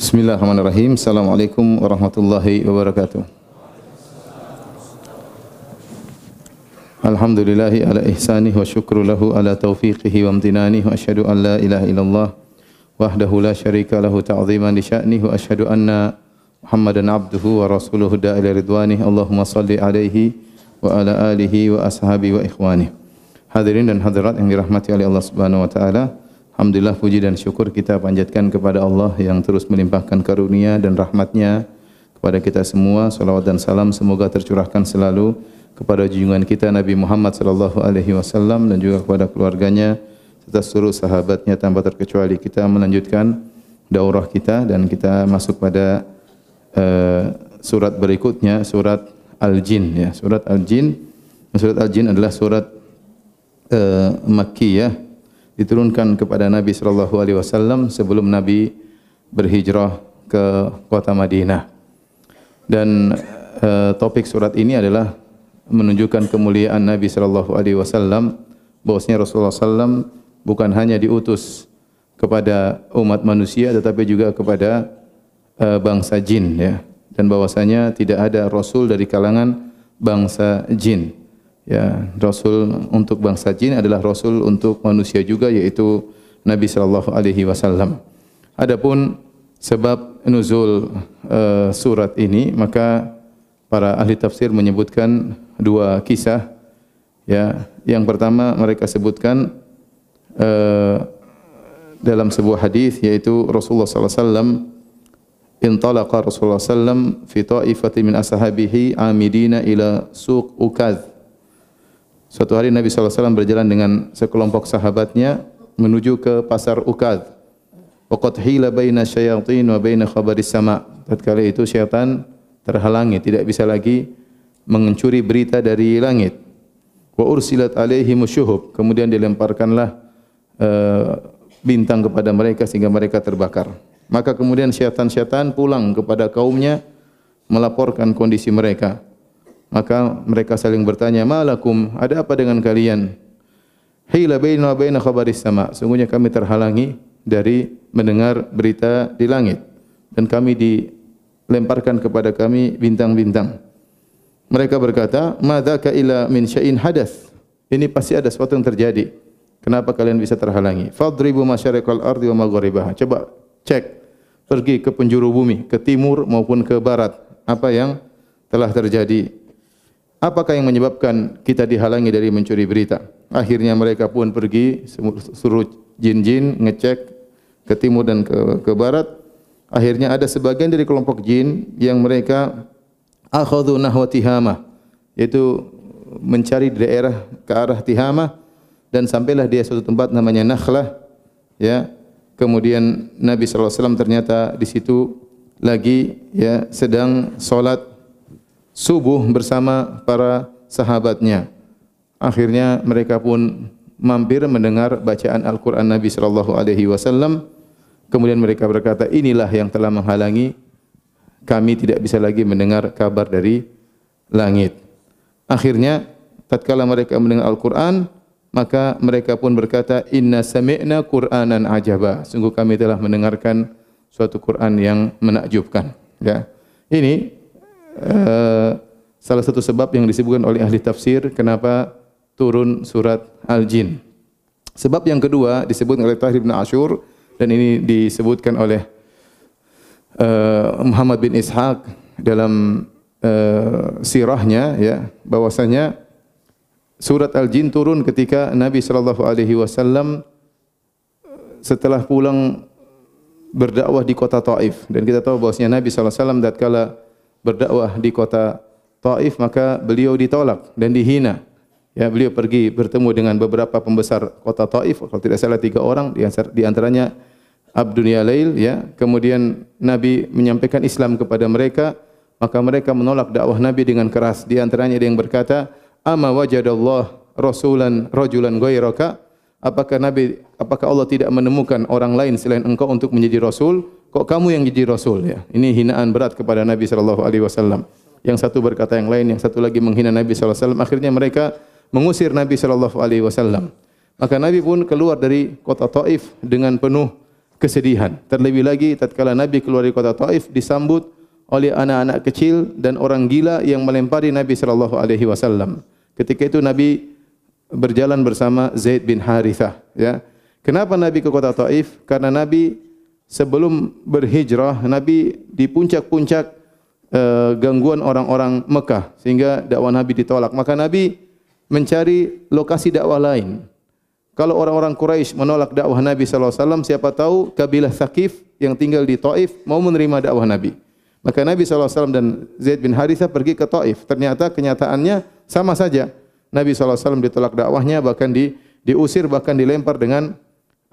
Bismillahirrahmanirrahim. Assalamualaikum warahmatullahi wabarakatuh. Alhamdulillahi ala ihsanih wa syukru lahu ala taufiqihi wa amtinanih wa asyhadu an la ilaha illallah wahdahu la syarika lahu ta'ziman li sya'nih wa asyhadu anna Muhammadan abduhu wa rasuluhu da'ila ridwanih Allahumma salli alaihi wa ala alihi wa ashabi wa ikhwanih Hadirin dan hadirat yang dirahmati oleh Allah Subhanahu wa taala Alhamdulillah puji dan syukur kita panjatkan kepada Allah yang terus melimpahkan karunia dan rahmatnya kepada kita semua. Salawat dan salam semoga tercurahkan selalu kepada junjungan kita Nabi Muhammad sallallahu alaihi wasallam dan juga kepada keluarganya serta seluruh sahabatnya tanpa terkecuali. Kita melanjutkan daurah kita dan kita masuk pada uh, surat berikutnya surat Al-Jin ya. Surat Al-Jin Surat Al-Jin adalah surat uh, Makkiyah diturunkan kepada Nabi sallallahu alaihi wasallam sebelum Nabi berhijrah ke kota Madinah. Dan uh, topik surat ini adalah menunjukkan kemuliaan Nabi sallallahu alaihi wasallam bahwasanya Rasulullah sallam bukan hanya diutus kepada umat manusia tetapi juga kepada uh, bangsa jin ya dan bahwasanya tidak ada rasul dari kalangan bangsa jin ya rasul untuk bangsa jin adalah rasul untuk manusia juga yaitu Nabi sallallahu alaihi wasallam. Adapun sebab nuzul uh, surat ini maka para ahli tafsir menyebutkan dua kisah ya yang pertama mereka sebutkan uh, dalam sebuah hadis yaitu Rasulullah sallallahu alaihi wasallam intalaqa Rasulullah sallam fi ta'ifatin min ashabihi amidina ila suq ukaz Suatu hari Nabi SAW berjalan dengan sekelompok sahabatnya menuju ke pasar Ukad. Waqat hila baina syayatin wa baina khabaris sama. Tatkala itu syaitan terhalangi, tidak bisa lagi mencuri berita dari langit. Wa ursilat alaihi musyuhub. Kemudian dilemparkanlah uh, bintang kepada mereka sehingga mereka terbakar. Maka kemudian syaitan-syaitan pulang kepada kaumnya melaporkan kondisi mereka. Maka mereka saling bertanya, "Malakum? Ada apa dengan kalian?" Hila baina wa baina khabaris sama. Sungguhnya kami terhalangi dari mendengar berita di langit dan kami dilemparkan kepada kami bintang-bintang. Mereka berkata, "Madzaka ila min syai'in hadath?" Ini pasti ada sesuatu yang terjadi. Kenapa kalian bisa terhalangi? Fadribu masyariqal ardi wa maghribaha. Coba cek pergi ke penjuru bumi, ke timur maupun ke barat. Apa yang telah terjadi? Apakah yang menyebabkan kita dihalangi dari mencuri berita? Akhirnya mereka pun pergi suruh jin-jin ngecek ke timur dan ke, ke barat. Akhirnya ada sebagian dari kelompok jin yang mereka akhadhu nahwa tihamah. Yaitu mencari daerah ke arah tihamah dan sampailah dia suatu tempat namanya Nakhlah. Ya, kemudian Nabi SAW ternyata di situ lagi ya sedang solat subuh bersama para sahabatnya. Akhirnya mereka pun mampir mendengar bacaan Al-Quran Nabi sallallahu alaihi wasallam. Kemudian mereka berkata, inilah yang telah menghalangi kami tidak bisa lagi mendengar kabar dari langit. Akhirnya, tatkala mereka mendengar Al-Quran, maka mereka pun berkata, Inna sami'na Qur'anan ajaba. Sungguh kami telah mendengarkan suatu Quran yang menakjubkan. Ya. Ini Eh, salah satu sebab yang disebutkan oleh ahli tafsir kenapa turun surat Al-Jin. Sebab yang kedua disebutkan oleh Tahir bin Ashur dan ini disebutkan oleh uh, Muhammad bin Ishaq dalam uh, sirahnya ya bahwasanya surat Al-Jin turun ketika Nabi sallallahu alaihi wasallam setelah pulang berdakwah di kota Taif dan kita tahu bahwasanya Nabi sallallahu alaihi wasallam tatkala berdakwah di kota Taif maka beliau ditolak dan dihina. Ya, beliau pergi bertemu dengan beberapa pembesar kota Taif, kalau tidak salah tiga orang di antaranya Abdunia Lail ya. Kemudian Nabi menyampaikan Islam kepada mereka, maka mereka menolak dakwah Nabi dengan keras. Di antaranya ada yang berkata, "Ama wajadallah rasulan rajulan ghairaka?" Apakah Nabi apakah Allah tidak menemukan orang lain selain engkau untuk menjadi rasul? Kok kamu yang jadi rasul ya? Ini hinaan berat kepada Nabi sallallahu alaihi wasallam. Yang satu berkata yang lain, yang satu lagi menghina Nabi sallallahu alaihi wasallam. Akhirnya mereka mengusir Nabi sallallahu alaihi wasallam. Maka Nabi pun keluar dari kota Taif dengan penuh kesedihan. Terlebih lagi tatkala Nabi keluar dari kota Taif disambut oleh anak-anak kecil dan orang gila yang melempari Nabi sallallahu alaihi wasallam. Ketika itu Nabi berjalan bersama Zaid bin Harithah, ya. Kenapa Nabi ke kota Taif? Karena Nabi sebelum berhijrah, Nabi di puncak-puncak uh, gangguan orang-orang Mekah sehingga dakwah Nabi ditolak. Maka Nabi mencari lokasi dakwah lain. Kalau orang-orang Quraisy menolak dakwah Nabi sallallahu alaihi wasallam, siapa tahu kabilah Thaqif yang tinggal di Taif mau menerima dakwah Nabi. Maka Nabi sallallahu alaihi wasallam dan Zaid bin Harithah pergi ke Taif. Ternyata kenyataannya sama saja. Nabi sallallahu alaihi wasallam ditolak dakwahnya bahkan di diusir bahkan dilempar dengan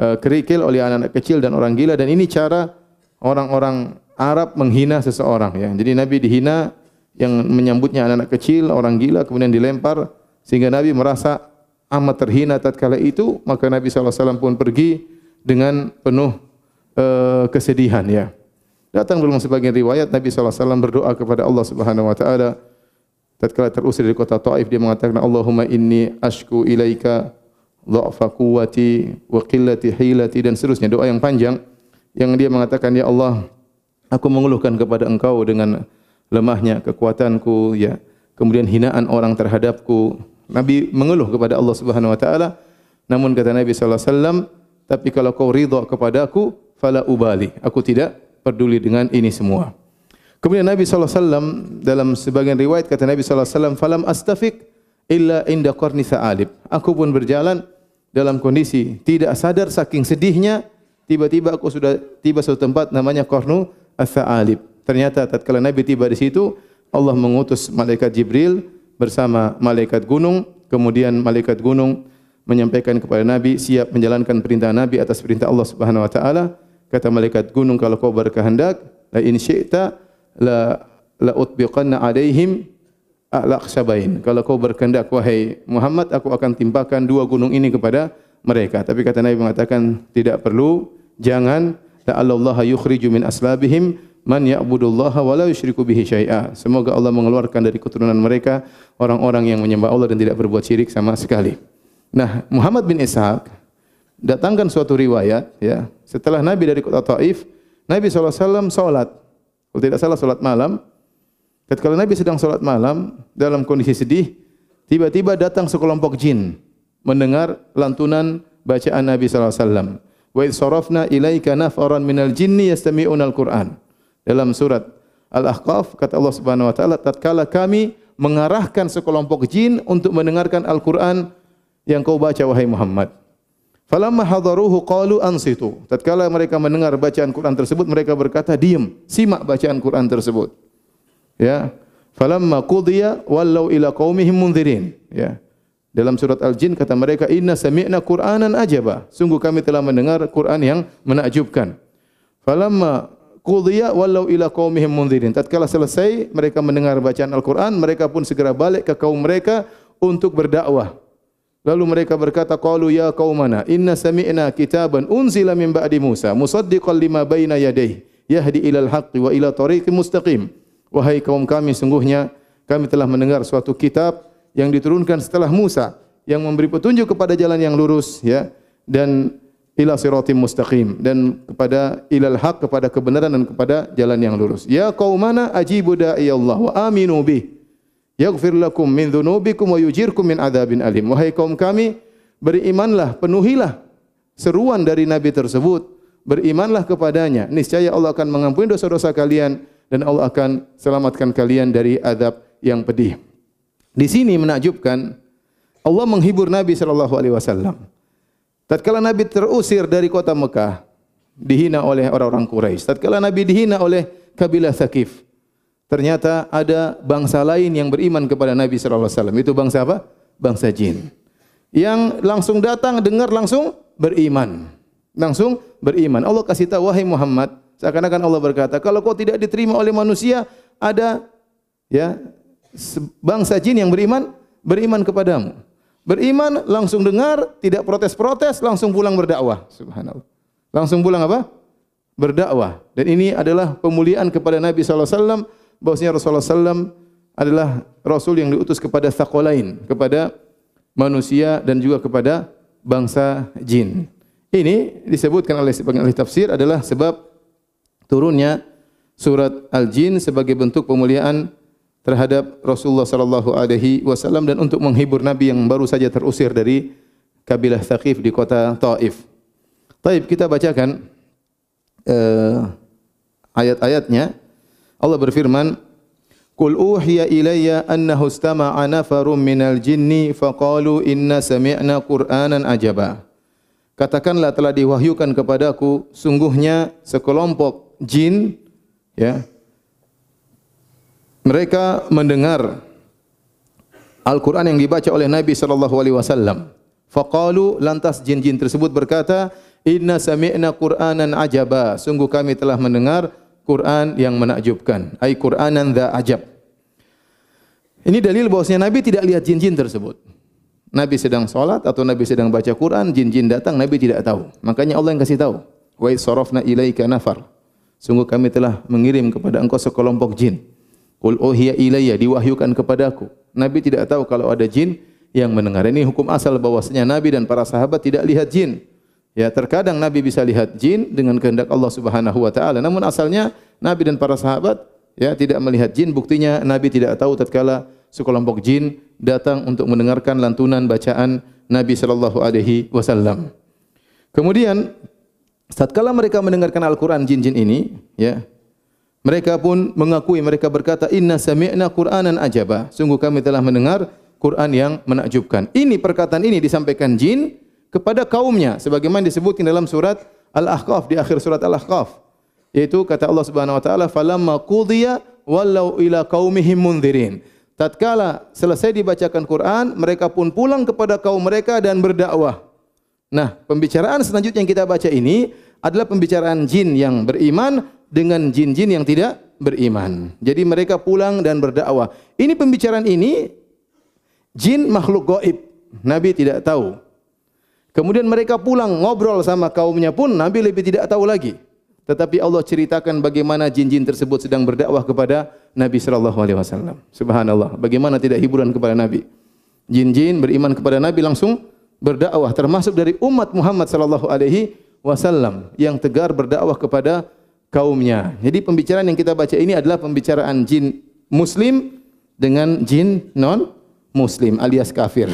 uh, kerikil oleh anak-anak kecil dan orang gila dan ini cara orang-orang Arab menghina seseorang ya. Jadi Nabi dihina yang menyambutnya anak-anak kecil, orang gila kemudian dilempar sehingga Nabi merasa amat terhina tatkala itu maka Nabi SAW pun pergi dengan penuh uh, kesedihan ya. Datang dalam sebagian riwayat Nabi SAW berdoa kepada Allah Subhanahu Wa Taala. Tatkala terusir dari kota Taif dia mengatakan Allahumma inni ashku ilaika dha'fa quwwati wa qillati hilati dan seterusnya doa yang panjang yang dia mengatakan ya Allah aku mengeluhkan kepada engkau dengan lemahnya kekuatanku ya kemudian hinaan orang terhadapku Nabi mengeluh kepada Allah Subhanahu wa taala. Namun kata Nabi sallallahu alaihi wasallam, tapi kalau kau ridha kepadaku, fala ubali. Aku tidak peduli dengan ini semua. Kemudian Nabi sallallahu alaihi wasallam dalam sebagian riwayat kata Nabi sallallahu alaihi wasallam, "Falam astafiq illa inda qarni sa'alib." Aku pun berjalan dalam kondisi tidak sadar saking sedihnya, tiba-tiba aku sudah tiba suatu tempat namanya Qarnu as-Sa'alib. Ternyata tatkala Nabi tiba di situ, Allah mengutus malaikat Jibril bersama malaikat gunung, kemudian malaikat gunung menyampaikan kepada Nabi siap menjalankan perintah Nabi atas perintah Allah Subhanahu wa taala. Kata malaikat gunung kalau kau berkehendak, la in syi'ta la la utbiqanna alaihim a'laqsabain. Kalau kau berkehendak wahai Muhammad, aku akan timpakan dua gunung ini kepada mereka. Tapi kata Nabi mengatakan tidak perlu, jangan la Allah yukhriju min aslabihim man ya'budullaha wa la yusyriku bihi syai'a. Semoga Allah mengeluarkan dari keturunan mereka orang-orang yang menyembah Allah dan tidak berbuat syirik sama sekali. Nah, Muhammad bin Ishaq datangkan suatu riwayat ya, setelah Nabi dari kota Taif, Nabi SAW salat. Kalau tidak salah salat malam. Ketika Nabi sedang salat malam dalam kondisi sedih, tiba-tiba datang sekelompok jin mendengar lantunan bacaan Nabi SAW. Wa idh sarafna ilaika naf'aran minal jinni yastami'una al-Qur'an dalam surat Al-Ahqaf kata Allah Subhanahu wa taala tatkala kami mengarahkan sekelompok jin untuk mendengarkan Al-Qur'an yang kau baca wahai Muhammad. Falamma hadaruhu qalu ansitu. Tatkala mereka mendengar bacaan Quran tersebut mereka berkata diam, simak bacaan Quran tersebut. Ya. Falamma qudiya wallau ila qaumihim munzirin. Ya. Dalam surat Al-Jin kata mereka inna sami'na Qur'anan ajaba. Sungguh kami telah mendengar Quran yang menakjubkan. Falamma Qudiya walau ila qaumihim munzirin. Tatkala selesai mereka mendengar bacaan Al-Qur'an, mereka pun segera balik ke kaum mereka untuk berdakwah. Lalu mereka berkata, "Qalu ya qaumana, inna sami'na kitaban unzila min ba'di Musa, musaddiqan lima baina yadayhi, yahdi ila al-haqqi wa ila tariqin mustaqim." Wahai kaum kami, sungguhnya kami telah mendengar suatu kitab yang diturunkan setelah Musa yang memberi petunjuk kepada jalan yang lurus ya dan ila siratim mustaqim dan kepada ilal haq kepada kebenaran dan kepada jalan yang lurus. Ya qaumana ajibu da'i Allah wa aminu bih. Yaghfir lakum min dhunubikum wa yujirkum min adzabin alim. Wahai kaum kami, berimanlah, penuhilah seruan dari nabi tersebut. Berimanlah kepadanya. Niscaya Allah akan mengampuni dosa-dosa kalian dan Allah akan selamatkan kalian dari azab yang pedih. Di sini menakjubkan Allah menghibur Nabi sallallahu alaihi wasallam. Tatkala Nabi terusir dari kota Mekah, dihina oleh orang-orang Quraisy. Tatkala Nabi dihina oleh kabilah Thaqif. Ternyata ada bangsa lain yang beriman kepada Nabi sallallahu alaihi wasallam. Itu bangsa apa? Bangsa jin. Yang langsung datang dengar langsung beriman. Langsung beriman. Allah kasih tahu wahai Muhammad, seakan-akan Allah berkata, kalau kau tidak diterima oleh manusia, ada ya bangsa jin yang beriman beriman kepadamu. Beriman, langsung dengar, tidak protes-protes, langsung pulang berdakwah. Subhanallah. Langsung pulang apa? Berdakwah. Dan ini adalah pemuliaan kepada Nabi SAW. Bahasanya Rasulullah SAW adalah Rasul yang diutus kepada thakolain. Kepada manusia dan juga kepada bangsa jin. Ini disebutkan oleh sebagian ahli tafsir adalah sebab turunnya surat Al-Jin sebagai bentuk pemuliaan terhadap Rasulullah sallallahu alaihi wasallam dan untuk menghibur Nabi yang baru saja terusir dari kabilah Thaqif di kota Taif. Taib kita bacakan uh, ayat-ayatnya. Allah berfirman, "Qul uhiya ilayya annahu istama'a nafarun minal jinni faqalu inna sami'na Qur'anan ajaba." Katakanlah telah diwahyukan kepadaku sungguhnya sekelompok jin ya mereka mendengar Al-Quran yang dibaca oleh Nabi sallallahu alaihi wasallam. Faqalu lantas jin-jin tersebut berkata, "Inna sami'na Qur'anan ajaba." Sungguh kami telah mendengar Quran yang menakjubkan. Ai Qur'anan dza ajab. Ini dalil bahwasanya Nabi tidak lihat jin-jin tersebut. Nabi sedang salat atau Nabi sedang baca Quran, jin-jin datang, Nabi tidak tahu. Makanya Allah yang kasih tahu. Wa sarafna ilaika nafar. Sungguh kami telah mengirim kepada engkau sekelompok jin. Qul uhiya ilayya diwahyukan kepadaku. Nabi tidak tahu kalau ada jin yang mendengar. Ini hukum asal bahwasanya Nabi dan para sahabat tidak lihat jin. Ya, terkadang Nabi bisa lihat jin dengan kehendak Allah Subhanahu wa taala. Namun asalnya Nabi dan para sahabat ya tidak melihat jin. Buktinya Nabi tidak tahu tatkala sekelompok jin datang untuk mendengarkan lantunan bacaan Nabi sallallahu alaihi wasallam. Kemudian tatkala mereka mendengarkan Al-Qur'an jin-jin ini, ya, mereka pun mengakui mereka berkata inna sami'na Qur'anan ajaba. Sungguh kami telah mendengar Quran yang menakjubkan. Ini perkataan ini disampaikan jin kepada kaumnya sebagaimana disebutkan dalam surat Al-Ahqaf di akhir surat Al-Ahqaf. Yaitu kata Allah Subhanahu wa taala falamma qudiya wallau ila qaumihim mundzirin. Tatkala selesai dibacakan Quran, mereka pun pulang kepada kaum mereka dan berdakwah. Nah, pembicaraan selanjutnya yang kita baca ini adalah pembicaraan jin yang beriman dengan jin-jin yang tidak beriman. Jadi mereka pulang dan berdakwah. Ini pembicaraan ini jin makhluk gaib. Nabi tidak tahu. Kemudian mereka pulang ngobrol sama kaumnya pun Nabi lebih tidak tahu lagi. Tetapi Allah ceritakan bagaimana jin-jin tersebut sedang berdakwah kepada Nabi sallallahu alaihi wasallam. Subhanallah, bagaimana tidak hiburan kepada Nabi. Jin-jin beriman kepada Nabi langsung berdakwah termasuk dari umat Muhammad sallallahu alaihi wasallam yang tegar berdakwah kepada kaumnya. Jadi pembicaraan yang kita baca ini adalah pembicaraan jin muslim dengan jin non muslim alias kafir.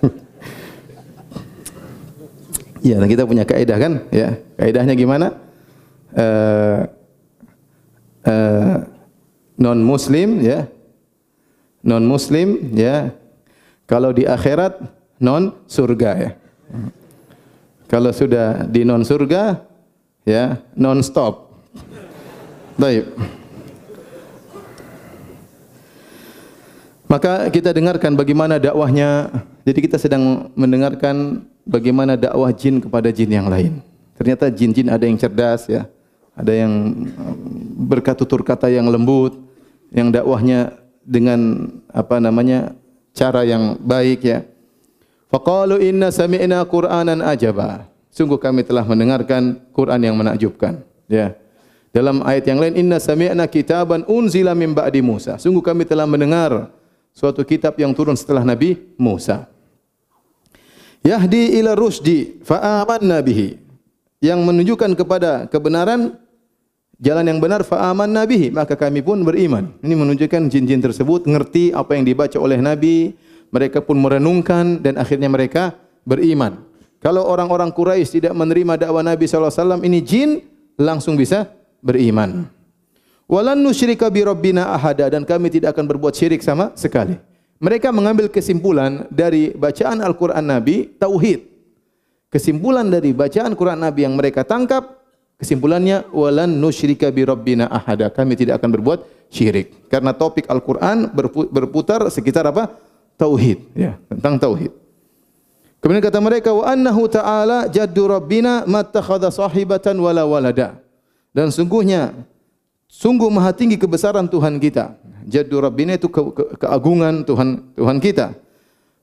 ya, kita punya kaidah kan? Ya, kaidahnya gimana? Uh, eh, uh, eh, non muslim ya. Non muslim ya. Kalau di akhirat non surga ya. Kalau sudah di non surga ya non stop. Baik. Maka kita dengarkan bagaimana dakwahnya. Jadi kita sedang mendengarkan bagaimana dakwah jin kepada jin yang lain. Ternyata jin-jin ada yang cerdas ya. Ada yang berkatutur kata yang lembut, yang dakwahnya dengan apa namanya? Cara yang baik ya. Faqalu inna sami'na Qur'anan ajaba. Sungguh kami telah mendengarkan Quran yang menakjubkan. Ya. Dalam ayat yang lain, Inna sami'na kitaban unzila min ba'di Musa. Sungguh kami telah mendengar suatu kitab yang turun setelah Nabi Musa. Yahdi ila rusdi fa'amanna bihi. Yang menunjukkan kepada kebenaran jalan yang benar fa'amanna bihi. Maka kami pun beriman. Ini menunjukkan jin-jin tersebut ngerti apa yang dibaca oleh Nabi. Mereka pun merenungkan dan akhirnya mereka beriman. Kalau orang-orang Quraisy tidak menerima dakwah Nabi sallallahu alaihi wasallam ini jin langsung bisa beriman. Walan nusyrika bi rabbina ahada dan kami tidak akan berbuat syirik sama sekali. Mereka mengambil kesimpulan dari bacaan Al-Qur'an Nabi tauhid. Kesimpulan dari bacaan Quran Nabi yang mereka tangkap kesimpulannya walan nusyrika bi rabbina ahada. Kami tidak akan berbuat syirik. Karena topik Al-Qur'an berputar sekitar apa? Tauhid, ya, tentang tauhid. Kemudian kata mereka wa annahu ta'ala jaddu rabbina mattakhadha sahibatan wala walada. Dan sungguhnya sungguh maha tinggi kebesaran Tuhan kita. Jaddu rabbina itu ke, ke, keagungan Tuhan Tuhan kita.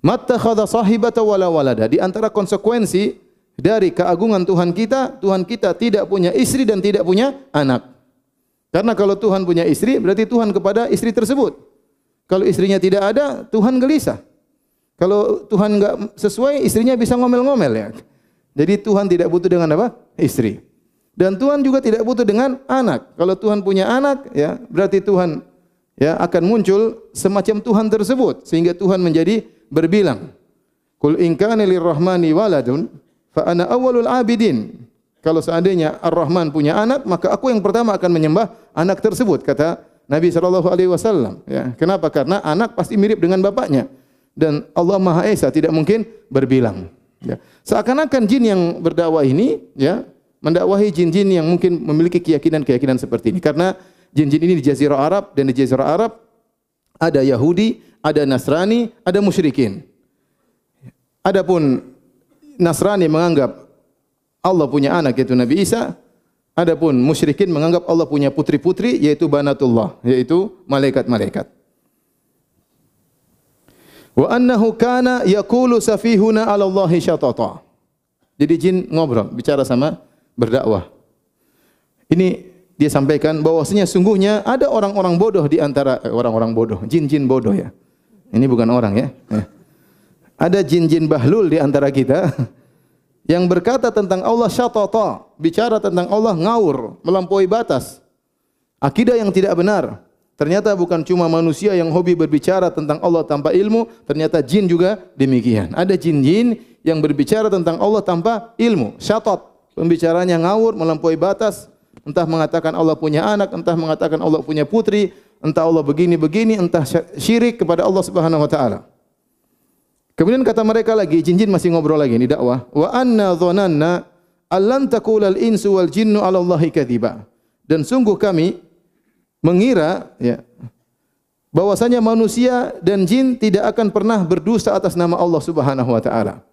Mattakhadha sahibatan wala walada. Di antara konsekuensi dari keagungan Tuhan kita, Tuhan kita tidak punya istri dan tidak punya anak. Karena kalau Tuhan punya istri, berarti Tuhan kepada istri tersebut. Kalau istrinya tidak ada, Tuhan gelisah. Kalau Tuhan enggak sesuai, istrinya bisa ngomel-ngomel ya. Jadi Tuhan tidak butuh dengan apa? Istri. Dan Tuhan juga tidak butuh dengan anak. Kalau Tuhan punya anak, ya berarti Tuhan ya akan muncul semacam Tuhan tersebut sehingga Tuhan menjadi berbilang. Kul in kana lirrahmani waladun fa ana awwalul abidin. Kalau seandainya Ar-Rahman punya anak, maka aku yang pertama akan menyembah anak tersebut kata Nabi sallallahu alaihi wasallam ya. Kenapa? Karena anak pasti mirip dengan bapaknya dan Allah Maha Esa tidak mungkin berbilang. Ya. Seakan-akan jin yang berdakwah ini ya mendakwahi jin-jin yang mungkin memiliki keyakinan-keyakinan seperti ini. Karena jin-jin ini di Jazirah Arab dan di Jazirah Arab ada Yahudi, ada Nasrani, ada musyrikin. Adapun Nasrani menganggap Allah punya anak yaitu Nabi Isa, adapun musyrikin menganggap Allah punya putri-putri yaitu banatullah, yaitu malaikat-malaikat. Wa annahu kana yaqulu safihuna 'ala Allah syatata. Jadi jin ngobrol, bicara sama berdakwah. Ini dia sampaikan bahwasanya sungguhnya ada orang-orang bodoh di antara eh, orang-orang bodoh, jin-jin bodoh ya. Ini bukan orang ya. Eh. Ada jin-jin bahlul di antara kita yang berkata tentang Allah syatata, bicara tentang Allah ngaur, melampaui batas. Akidah yang tidak benar. Ternyata bukan cuma manusia yang hobi berbicara tentang Allah tanpa ilmu, ternyata jin juga demikian. Ada jin-jin yang berbicara tentang Allah tanpa ilmu, syatat pembicaranya ngawur melampaui batas entah mengatakan Allah punya anak entah mengatakan Allah punya putri entah Allah begini begini entah syirik kepada Allah Subhanahu wa taala kemudian kata mereka lagi jin-jin masih ngobrol lagi ini dakwah. Wa anna dhananna allan taqulal insu wal jinnu ala Allahi kadhiba. Dan sungguh kami mengira ya bahwasanya manusia dan jin tidak akan pernah berdusta atas nama Allah Subhanahu wa taala.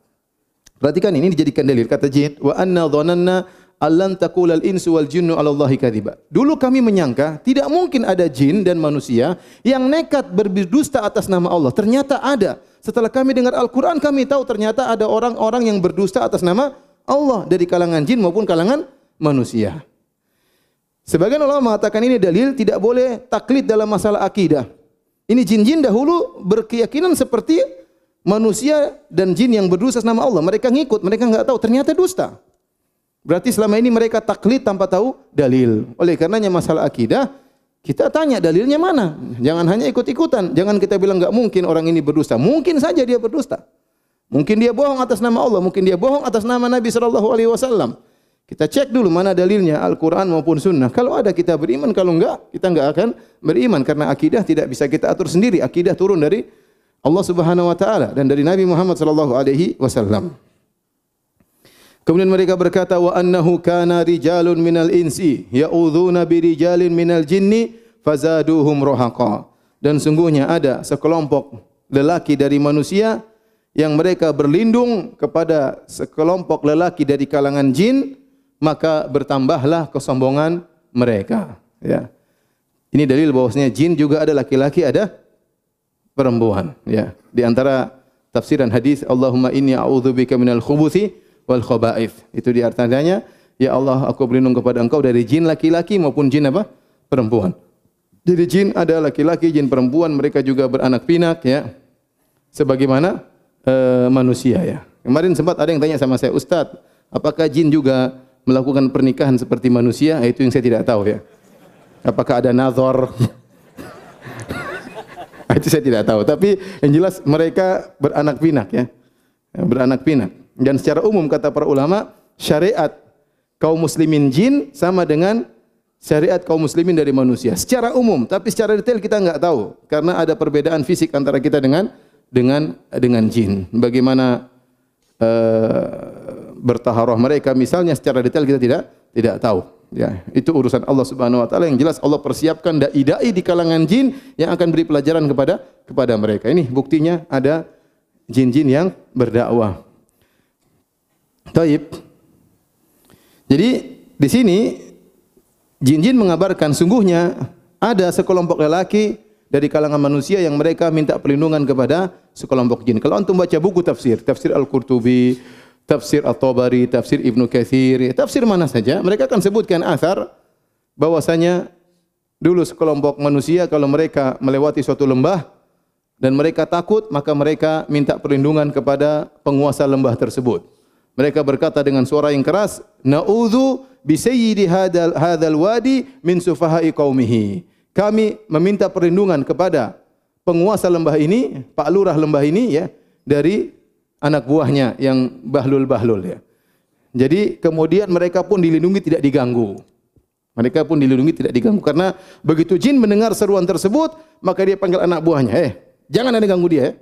Perhatikan ini dijadikan dalil. Kata jin wa anna dhananna allan taqulal insu wal jinnu 'ala Allahi kadhiba. Dulu kami menyangka tidak mungkin ada jin dan manusia yang nekat berdusta atas nama Allah. Ternyata ada. Setelah kami dengar Al-Qur'an kami tahu ternyata ada orang-orang yang berdusta atas nama Allah dari kalangan jin maupun kalangan manusia. Sebagian ulama mengatakan ini dalil tidak boleh taklid dalam masalah akidah. Ini jin-jin dahulu berkeyakinan seperti manusia dan jin yang berdosa nama Allah. Mereka ngikut, mereka enggak tahu ternyata dusta. Berarti selama ini mereka taklid tanpa tahu dalil. Oleh karenanya masalah akidah, kita tanya dalilnya mana. Jangan hanya ikut-ikutan. Jangan kita bilang enggak mungkin orang ini berdusta. Mungkin saja dia berdusta. Mungkin dia bohong atas nama Allah, mungkin dia bohong atas nama Nabi sallallahu alaihi wasallam. Kita cek dulu mana dalilnya Al-Quran maupun Sunnah. Kalau ada kita beriman, kalau enggak kita enggak akan beriman karena akidah tidak bisa kita atur sendiri. Akidah turun dari Allah Subhanahu wa taala dan dari Nabi Muhammad sallallahu alaihi wasallam. Kemudian mereka berkata wa annahu kana rijalun minal insi ya'udzuuna bi rijalin minal jinni fazaduhum rahaqa. Dan sungguhnya ada sekelompok lelaki dari manusia yang mereka berlindung kepada sekelompok lelaki dari kalangan jin maka bertambahlah kesombongan mereka ya. Ini dalil bahwasanya jin juga ada laki-laki ada perempuan ya di antara tafsiran hadis Allahumma inni a'udzubika minal khubuthi wal khaba'ith. Itu di artinya ya Allah aku berlindung kepada engkau dari jin laki-laki maupun jin apa? Perempuan. Jadi jin ada laki-laki jin perempuan mereka juga beranak pinak ya. Sebagaimana uh, manusia ya. Kemarin sempat ada yang tanya sama saya Ustaz apakah jin juga melakukan pernikahan seperti manusia? Itu yang saya tidak tahu ya. Apakah ada nazar? Itu saya tidak tahu. Tapi yang jelas mereka beranak pinak ya. Beranak pinak. Dan secara umum kata para ulama, syariat kaum muslimin jin sama dengan syariat kaum muslimin dari manusia. Secara umum, tapi secara detail kita enggak tahu karena ada perbedaan fisik antara kita dengan dengan dengan jin. Bagaimana uh, bertaharah mereka misalnya secara detail kita tidak tidak tahu. Ya, itu urusan Allah Subhanahu wa taala yang jelas Allah persiapkan dai-dai di kalangan jin yang akan beri pelajaran kepada kepada mereka. Ini buktinya ada jin-jin yang berdakwah. Taib. Jadi di sini jin-jin mengabarkan sungguhnya ada sekelompok lelaki dari kalangan manusia yang mereka minta perlindungan kepada sekelompok jin. Kalau antum baca buku tafsir, tafsir Al-Qurtubi, tafsir At-Tabari, tafsir Ibnu Katsir, tafsir mana saja, mereka akan sebutkan asar bahwasanya dulu sekelompok manusia kalau mereka melewati suatu lembah dan mereka takut, maka mereka minta perlindungan kepada penguasa lembah tersebut. Mereka berkata dengan suara yang keras, "Na'udzu bi sayyidi hadzal wadi min sufahai qaumihi." Kami meminta perlindungan kepada penguasa lembah ini, Pak Lurah lembah ini ya, dari anak buahnya yang bahlul-bahlul ya. Jadi kemudian mereka pun dilindungi tidak diganggu. Mereka pun dilindungi tidak diganggu karena begitu jin mendengar seruan tersebut, maka dia panggil anak buahnya, "Eh, jangan ada ganggu dia, eh.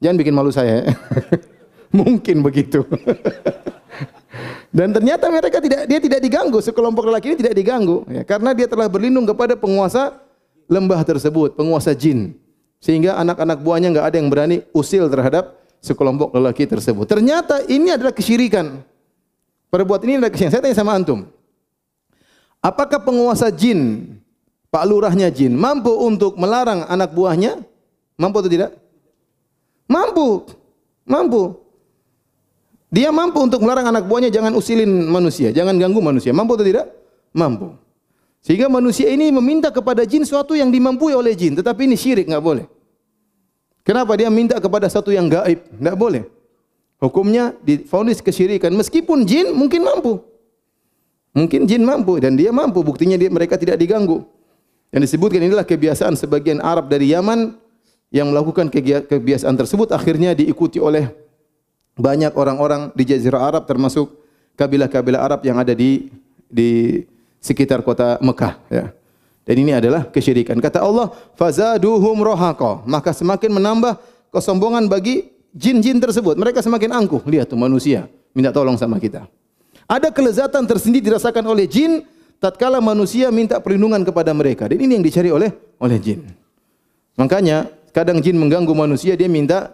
Jangan bikin malu saya." Eh. Mungkin begitu. Dan ternyata mereka tidak dia tidak diganggu, sekelompok lelaki ini tidak diganggu ya, karena dia telah berlindung kepada penguasa lembah tersebut, penguasa jin. Sehingga anak-anak buahnya enggak ada yang berani usil terhadap sekelompok lelaki tersebut. Ternyata ini adalah kesyirikan. Perbuatan ini adalah kesyirikan. Saya tanya sama antum. Apakah penguasa jin, Pak Lurahnya jin, mampu untuk melarang anak buahnya? Mampu atau tidak? Mampu. Mampu. Dia mampu untuk melarang anak buahnya jangan usilin manusia, jangan ganggu manusia. Mampu atau tidak? Mampu. Sehingga manusia ini meminta kepada jin sesuatu yang dimampui oleh jin, tetapi ini syirik enggak boleh. Kenapa dia minta kepada satu yang gaib? Enggak boleh. Hukumnya difonis kesyirikan meskipun jin mungkin mampu. Mungkin jin mampu dan dia mampu buktinya dia, mereka tidak diganggu. Yang disebutkan inilah kebiasaan sebagian Arab dari Yaman yang melakukan kebiasaan tersebut akhirnya diikuti oleh banyak orang-orang di Jazirah Arab termasuk kabilah-kabilah Arab yang ada di di sekitar kota Mekah ya. Dan ini adalah kesyirikan. Kata Allah, "Fazaduhum rohaqa." Maka semakin menambah kesombongan bagi jin-jin tersebut. Mereka semakin angkuh. Lihat tuh manusia minta tolong sama kita. Ada kelezatan tersendiri dirasakan oleh jin tatkala manusia minta perlindungan kepada mereka. Dan ini yang dicari oleh oleh jin. Makanya kadang jin mengganggu manusia dia minta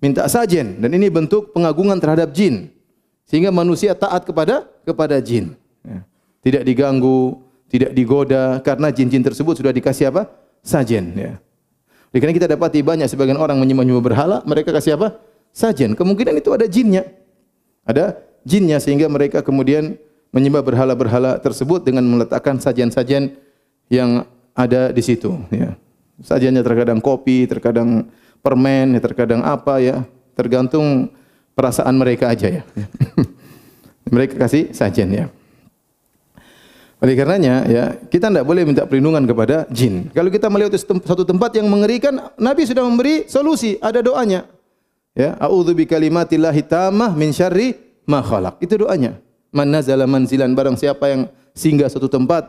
minta sajen dan ini bentuk pengagungan terhadap jin. Sehingga manusia taat kepada kepada jin. Ya. tidak diganggu tidak digoda. Karena jin-jin tersebut sudah dikasih apa? Sajen ya. Karena kita dapati banyak sebagian orang menyembah-nyembah berhala mereka kasih apa? Sajen kemungkinan itu ada jinnya. Ada jinnya sehingga mereka kemudian menyembah berhala-berhala tersebut dengan meletakkan sajian-sajian yang ada di situ. Ya. Sajiannya terkadang kopi terkadang permen, ya, terkadang apa ya, tergantung perasaan mereka aja ya. mereka kasih sajian ya. Oleh karenanya ya, kita tidak boleh minta perlindungan kepada jin. Kalau kita melihat satu tempat yang mengerikan, Nabi sudah memberi solusi, ada doanya. Ya, a'udzu bikalimatillahi tammah min syarri ma khalaq. Itu doanya. Man nazala manzilan barang siapa yang singgah satu tempat,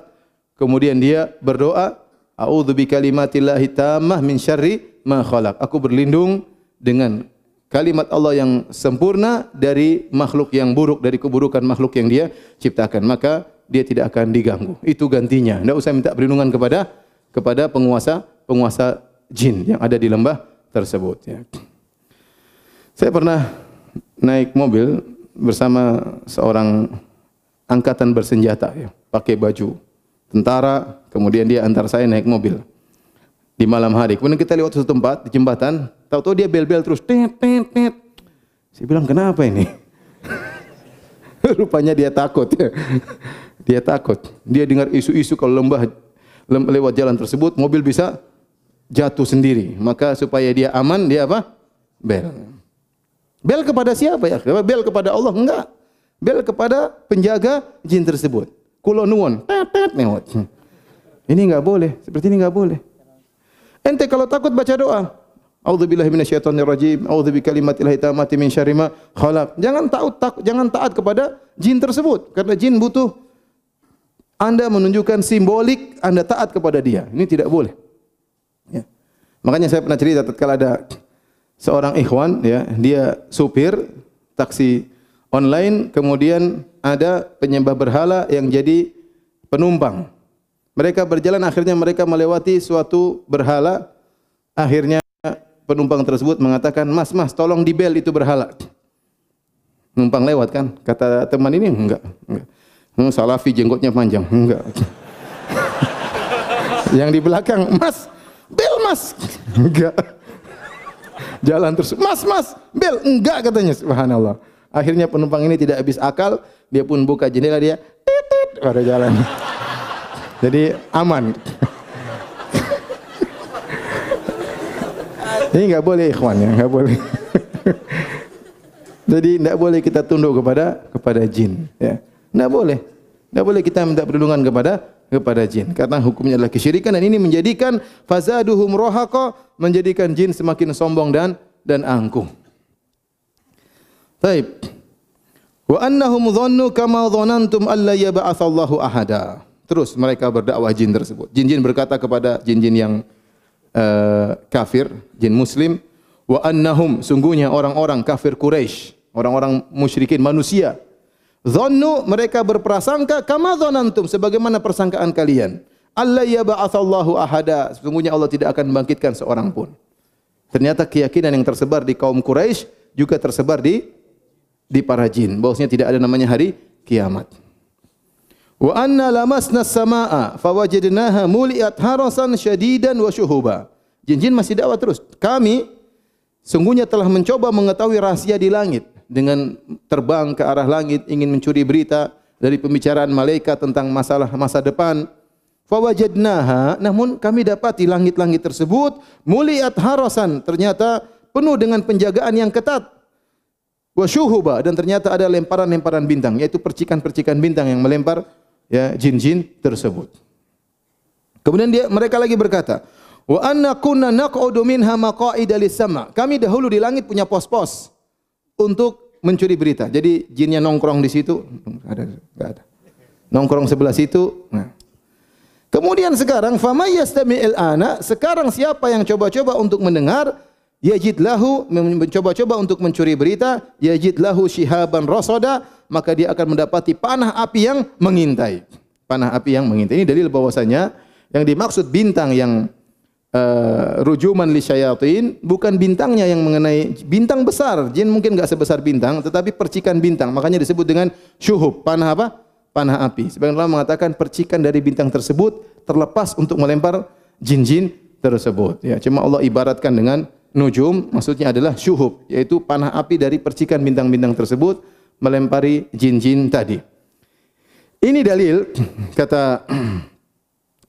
kemudian dia berdoa, a'udzu bikalimatillahi tammah min syarri ma khalaq. Aku berlindung dengan kalimat Allah yang sempurna dari makhluk yang buruk dari keburukan makhluk yang dia ciptakan. Maka dia tidak akan diganggu. Itu gantinya. Tidak usah minta perlindungan kepada kepada penguasa penguasa jin yang ada di lembah tersebut. Ya. Saya pernah naik mobil bersama seorang angkatan bersenjata, ya, pakai baju tentara. Kemudian dia antar saya naik mobil di malam hari. Kemudian kita lewat satu tempat di jembatan, tahu-tahu dia bel-bel terus, tet, tet, tet. Saya bilang, kenapa ini? Rupanya dia takut. dia takut. Dia dengar isu-isu kalau lembah lewat jalan tersebut, mobil bisa jatuh sendiri. Maka supaya dia aman, dia apa? Bel. Bel kepada siapa ya? Bel kepada Allah? Enggak. Bel kepada penjaga jin tersebut. Kulo nuwun. Ini enggak boleh. Seperti ini enggak boleh. Ente kalau takut baca doa. A'udzubillahi minasyaitonirrajim. A'udzubikalimatillahit tammati min syarri ma khalaq. Jangan taat tak, jangan taat kepada jin tersebut karena jin butuh anda menunjukkan simbolik Anda taat kepada dia. Ini tidak boleh. Ya. Makanya saya pernah cerita tatkala ada seorang ikhwan ya, dia supir taksi online kemudian ada penyembah berhala yang jadi penumpang. Mereka berjalan akhirnya mereka melewati suatu berhala. Akhirnya penumpang tersebut mengatakan, "Mas, Mas, tolong dibel itu berhala." Numpang lewat kan? Kata teman ini, "Enggak, enggak." Hmm, salafi jenggotnya panjang. Enggak. Yang di belakang, "Mas, bel, Mas." Enggak. Jalan terus, "Mas, Mas, bel." Enggak katanya, subhanallah. Akhirnya penumpang ini tidak habis akal, dia pun buka jendela dia, titit pada jalan. Jadi aman. Ini enggak boleh ikhwan ya, enggak boleh. Jadi tidak boleh kita tunduk kepada kepada jin. Ya. Tidak boleh. Tidak boleh kita minta perlindungan kepada kepada jin. Karena hukumnya adalah kesyirikan dan ini menjadikan fazaduhum rohaqa menjadikan jin semakin sombong dan dan angkuh. Baik. Wa annahum dhannu kama dhanantum alla yab'atsallahu ahada. Terus mereka berdakwah jin tersebut. Jin-jin berkata kepada jin-jin yang uh, kafir, jin muslim, wa annahum sungguhnya orang-orang kafir Quraisy orang-orang musyrikin manusia. Zannu mereka berprasangka kama zanantum sebagaimana persangkaan kalian. Allah ya ba'atsallahu ahada. Sesungguhnya Allah tidak akan membangkitkan seorang pun. Ternyata keyakinan yang tersebar di kaum Quraisy juga tersebar di di para jin. Bahwasanya tidak ada namanya hari kiamat. Wa anna lamasna as-samaa'a fawajadnaha muliat harasan syadidan wa syuhuba. Jin-jin masih dakwah terus. Kami sungguhnya telah mencoba mengetahui rahasia di langit dengan terbang ke arah langit ingin mencuri berita dari pembicaraan malaikat tentang masalah masa depan. Fawajadnaha, namun kami dapati langit-langit tersebut muliat harasan, ternyata penuh dengan penjagaan yang ketat. Wasyuhuba dan ternyata ada lemparan-lemparan bintang, yaitu percikan-percikan bintang yang melempar ya jin-jin tersebut. Kemudian dia mereka lagi berkata, "Wa anna kunna naq'udu minha maq'ida lis-sama'." Kami dahulu di langit punya pos-pos untuk mencuri berita. Jadi jinnya nongkrong di situ, ada enggak ada. Nongkrong sebelah situ. Nah. Kemudian sekarang fama yastami'il ana, sekarang siapa yang coba-coba untuk mendengar yajid lahu mencoba-coba untuk mencuri berita, yajid lahu shihaban rasada, maka dia akan mendapati panah api yang mengintai. Panah api yang mengintai. Ini dalil bahwasanya yang dimaksud bintang yang uh, rujuman li syayatin bukan bintangnya yang mengenai bintang besar. Jin mungkin enggak sebesar bintang tetapi percikan bintang. Makanya disebut dengan syuhub. Panah apa? Panah api. Sebagian ulama mengatakan percikan dari bintang tersebut terlepas untuk melempar jin-jin tersebut. Ya cuma Allah ibaratkan dengan nujum maksudnya adalah syuhub yaitu panah api dari percikan bintang-bintang tersebut melempari jin-jin tadi. Ini dalil kata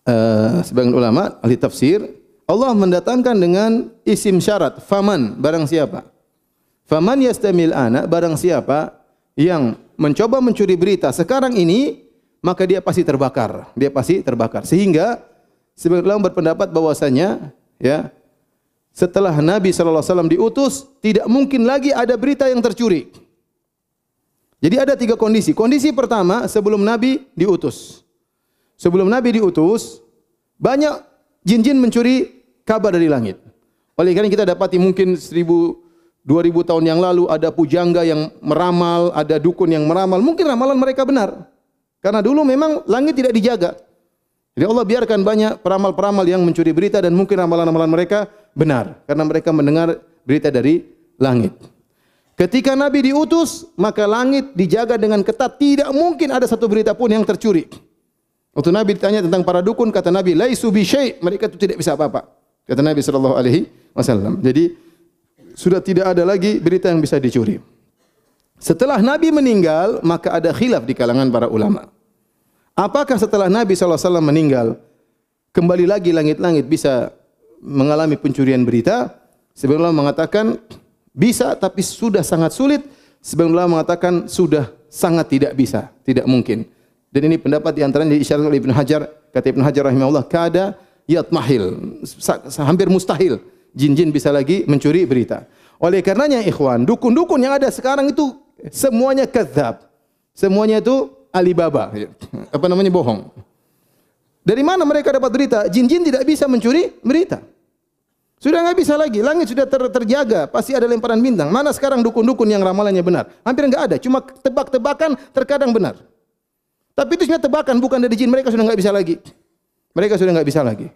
uh, sebagian ulama ahli tafsir Allah mendatangkan dengan isim syarat faman barang siapa. Faman yastamil ana barang siapa yang mencoba mencuri berita sekarang ini maka dia pasti terbakar. Dia pasti terbakar. Sehingga sebagian ulama berpendapat bahwasanya ya setelah Nabi sallallahu alaihi wasallam diutus tidak mungkin lagi ada berita yang tercuri jadi ada tiga kondisi kondisi pertama sebelum Nabi diutus sebelum Nabi diutus banyak jin-jin mencuri kabar dari langit. Oleh kerana kita dapati mungkin seribu, dua ribu tahun yang lalu ada pujangga yang meramal, ada dukun yang meramal. Mungkin ramalan mereka benar. Karena dulu memang langit tidak dijaga. Jadi Allah biarkan banyak peramal-peramal yang mencuri berita dan mungkin ramalan-ramalan mereka benar. Karena mereka mendengar berita dari langit. Ketika Nabi diutus, maka langit dijaga dengan ketat. Tidak mungkin ada satu berita pun yang tercuri. Waktu Nabi ditanya tentang para dukun, kata Nabi, Laisu bi syai' mereka itu tidak bisa apa-apa. Kata Nabi sallallahu alaihi wasallam. Jadi sudah tidak ada lagi berita yang bisa dicuri. Setelah Nabi meninggal, maka ada khilaf di kalangan para ulama. Apakah setelah Nabi sallallahu alaihi wasallam meninggal kembali lagi langit-langit bisa mengalami pencurian berita? Sebagian ulama mengatakan bisa tapi sudah sangat sulit. Sebagian ulama mengatakan sudah sangat tidak bisa, tidak mungkin. Dan ini pendapat di antaranya diisyaratkan oleh Ibn Hajar, kata Ibn Hajar rahimahullah, kada yatmahil hampir mustahil jin-jin bisa lagi mencuri berita oleh karenanya ikhwan dukun-dukun yang ada sekarang itu semuanya kadzab semuanya itu alibaba apa namanya bohong dari mana mereka dapat berita? Jin-jin tidak bisa mencuri berita. Sudah enggak bisa lagi. Langit sudah ter terjaga. Pasti ada lemparan bintang. Mana sekarang dukun-dukun yang ramalannya benar? Hampir enggak ada. Cuma tebak-tebakan terkadang benar. Tapi itu sebenarnya tebakan bukan dari jin. Mereka sudah enggak bisa lagi. Mereka sudah enggak bisa lagi.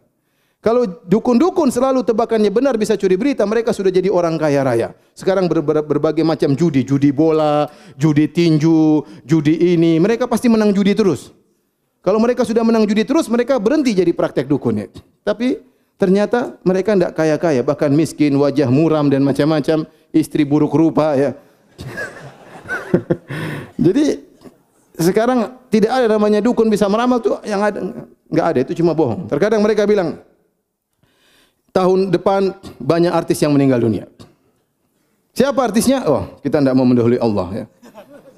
Kalau dukun-dukun selalu tebakannya benar bisa curi berita, mereka sudah jadi orang kaya raya. Sekarang ber ber berbagai macam judi, judi bola, judi tinju, judi ini, mereka pasti menang judi terus. Kalau mereka sudah menang judi terus, mereka berhenti jadi praktek dukun. Ya. Tapi ternyata mereka tidak kaya-kaya, bahkan miskin, wajah muram dan macam-macam, istri buruk rupa. Ya. jadi sekarang tidak ada namanya dukun bisa meramal tu yang ada enggak ada itu cuma bohong. Terkadang mereka bilang tahun depan banyak artis yang meninggal dunia. Siapa artisnya? Oh, kita tidak mau mendahului Allah ya.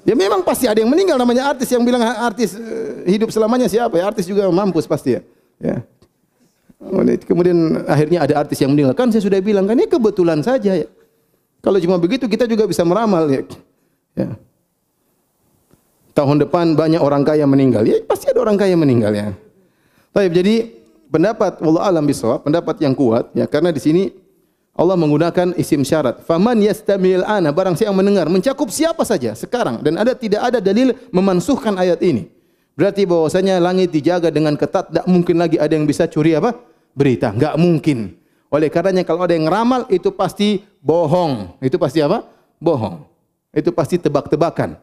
Ya memang pasti ada yang meninggal namanya artis yang bilang artis uh, hidup selamanya siapa ya? Artis juga mampus pasti ya. Ya. Kemudian akhirnya ada artis yang meninggal. Kan saya sudah bilang kan ini kebetulan saja ya. Kalau cuma begitu kita juga bisa meramal ya. ya. Tahun depan banyak orang kaya meninggal. Ya pasti ada orang kaya meninggal ya. Tapi jadi pendapat Allah alam bisawab, pendapat yang kuat ya karena di sini Allah menggunakan isim syarat. Faman yastamil ana barang siapa mendengar mencakup siapa saja sekarang dan ada tidak ada dalil memansuhkan ayat ini. Berarti bahwasanya langit dijaga dengan ketat tak mungkin lagi ada yang bisa curi apa? berita. Enggak mungkin. Oleh karenanya kalau ada yang ramal itu pasti bohong. Itu pasti apa? Bohong. Itu pasti tebak-tebakan.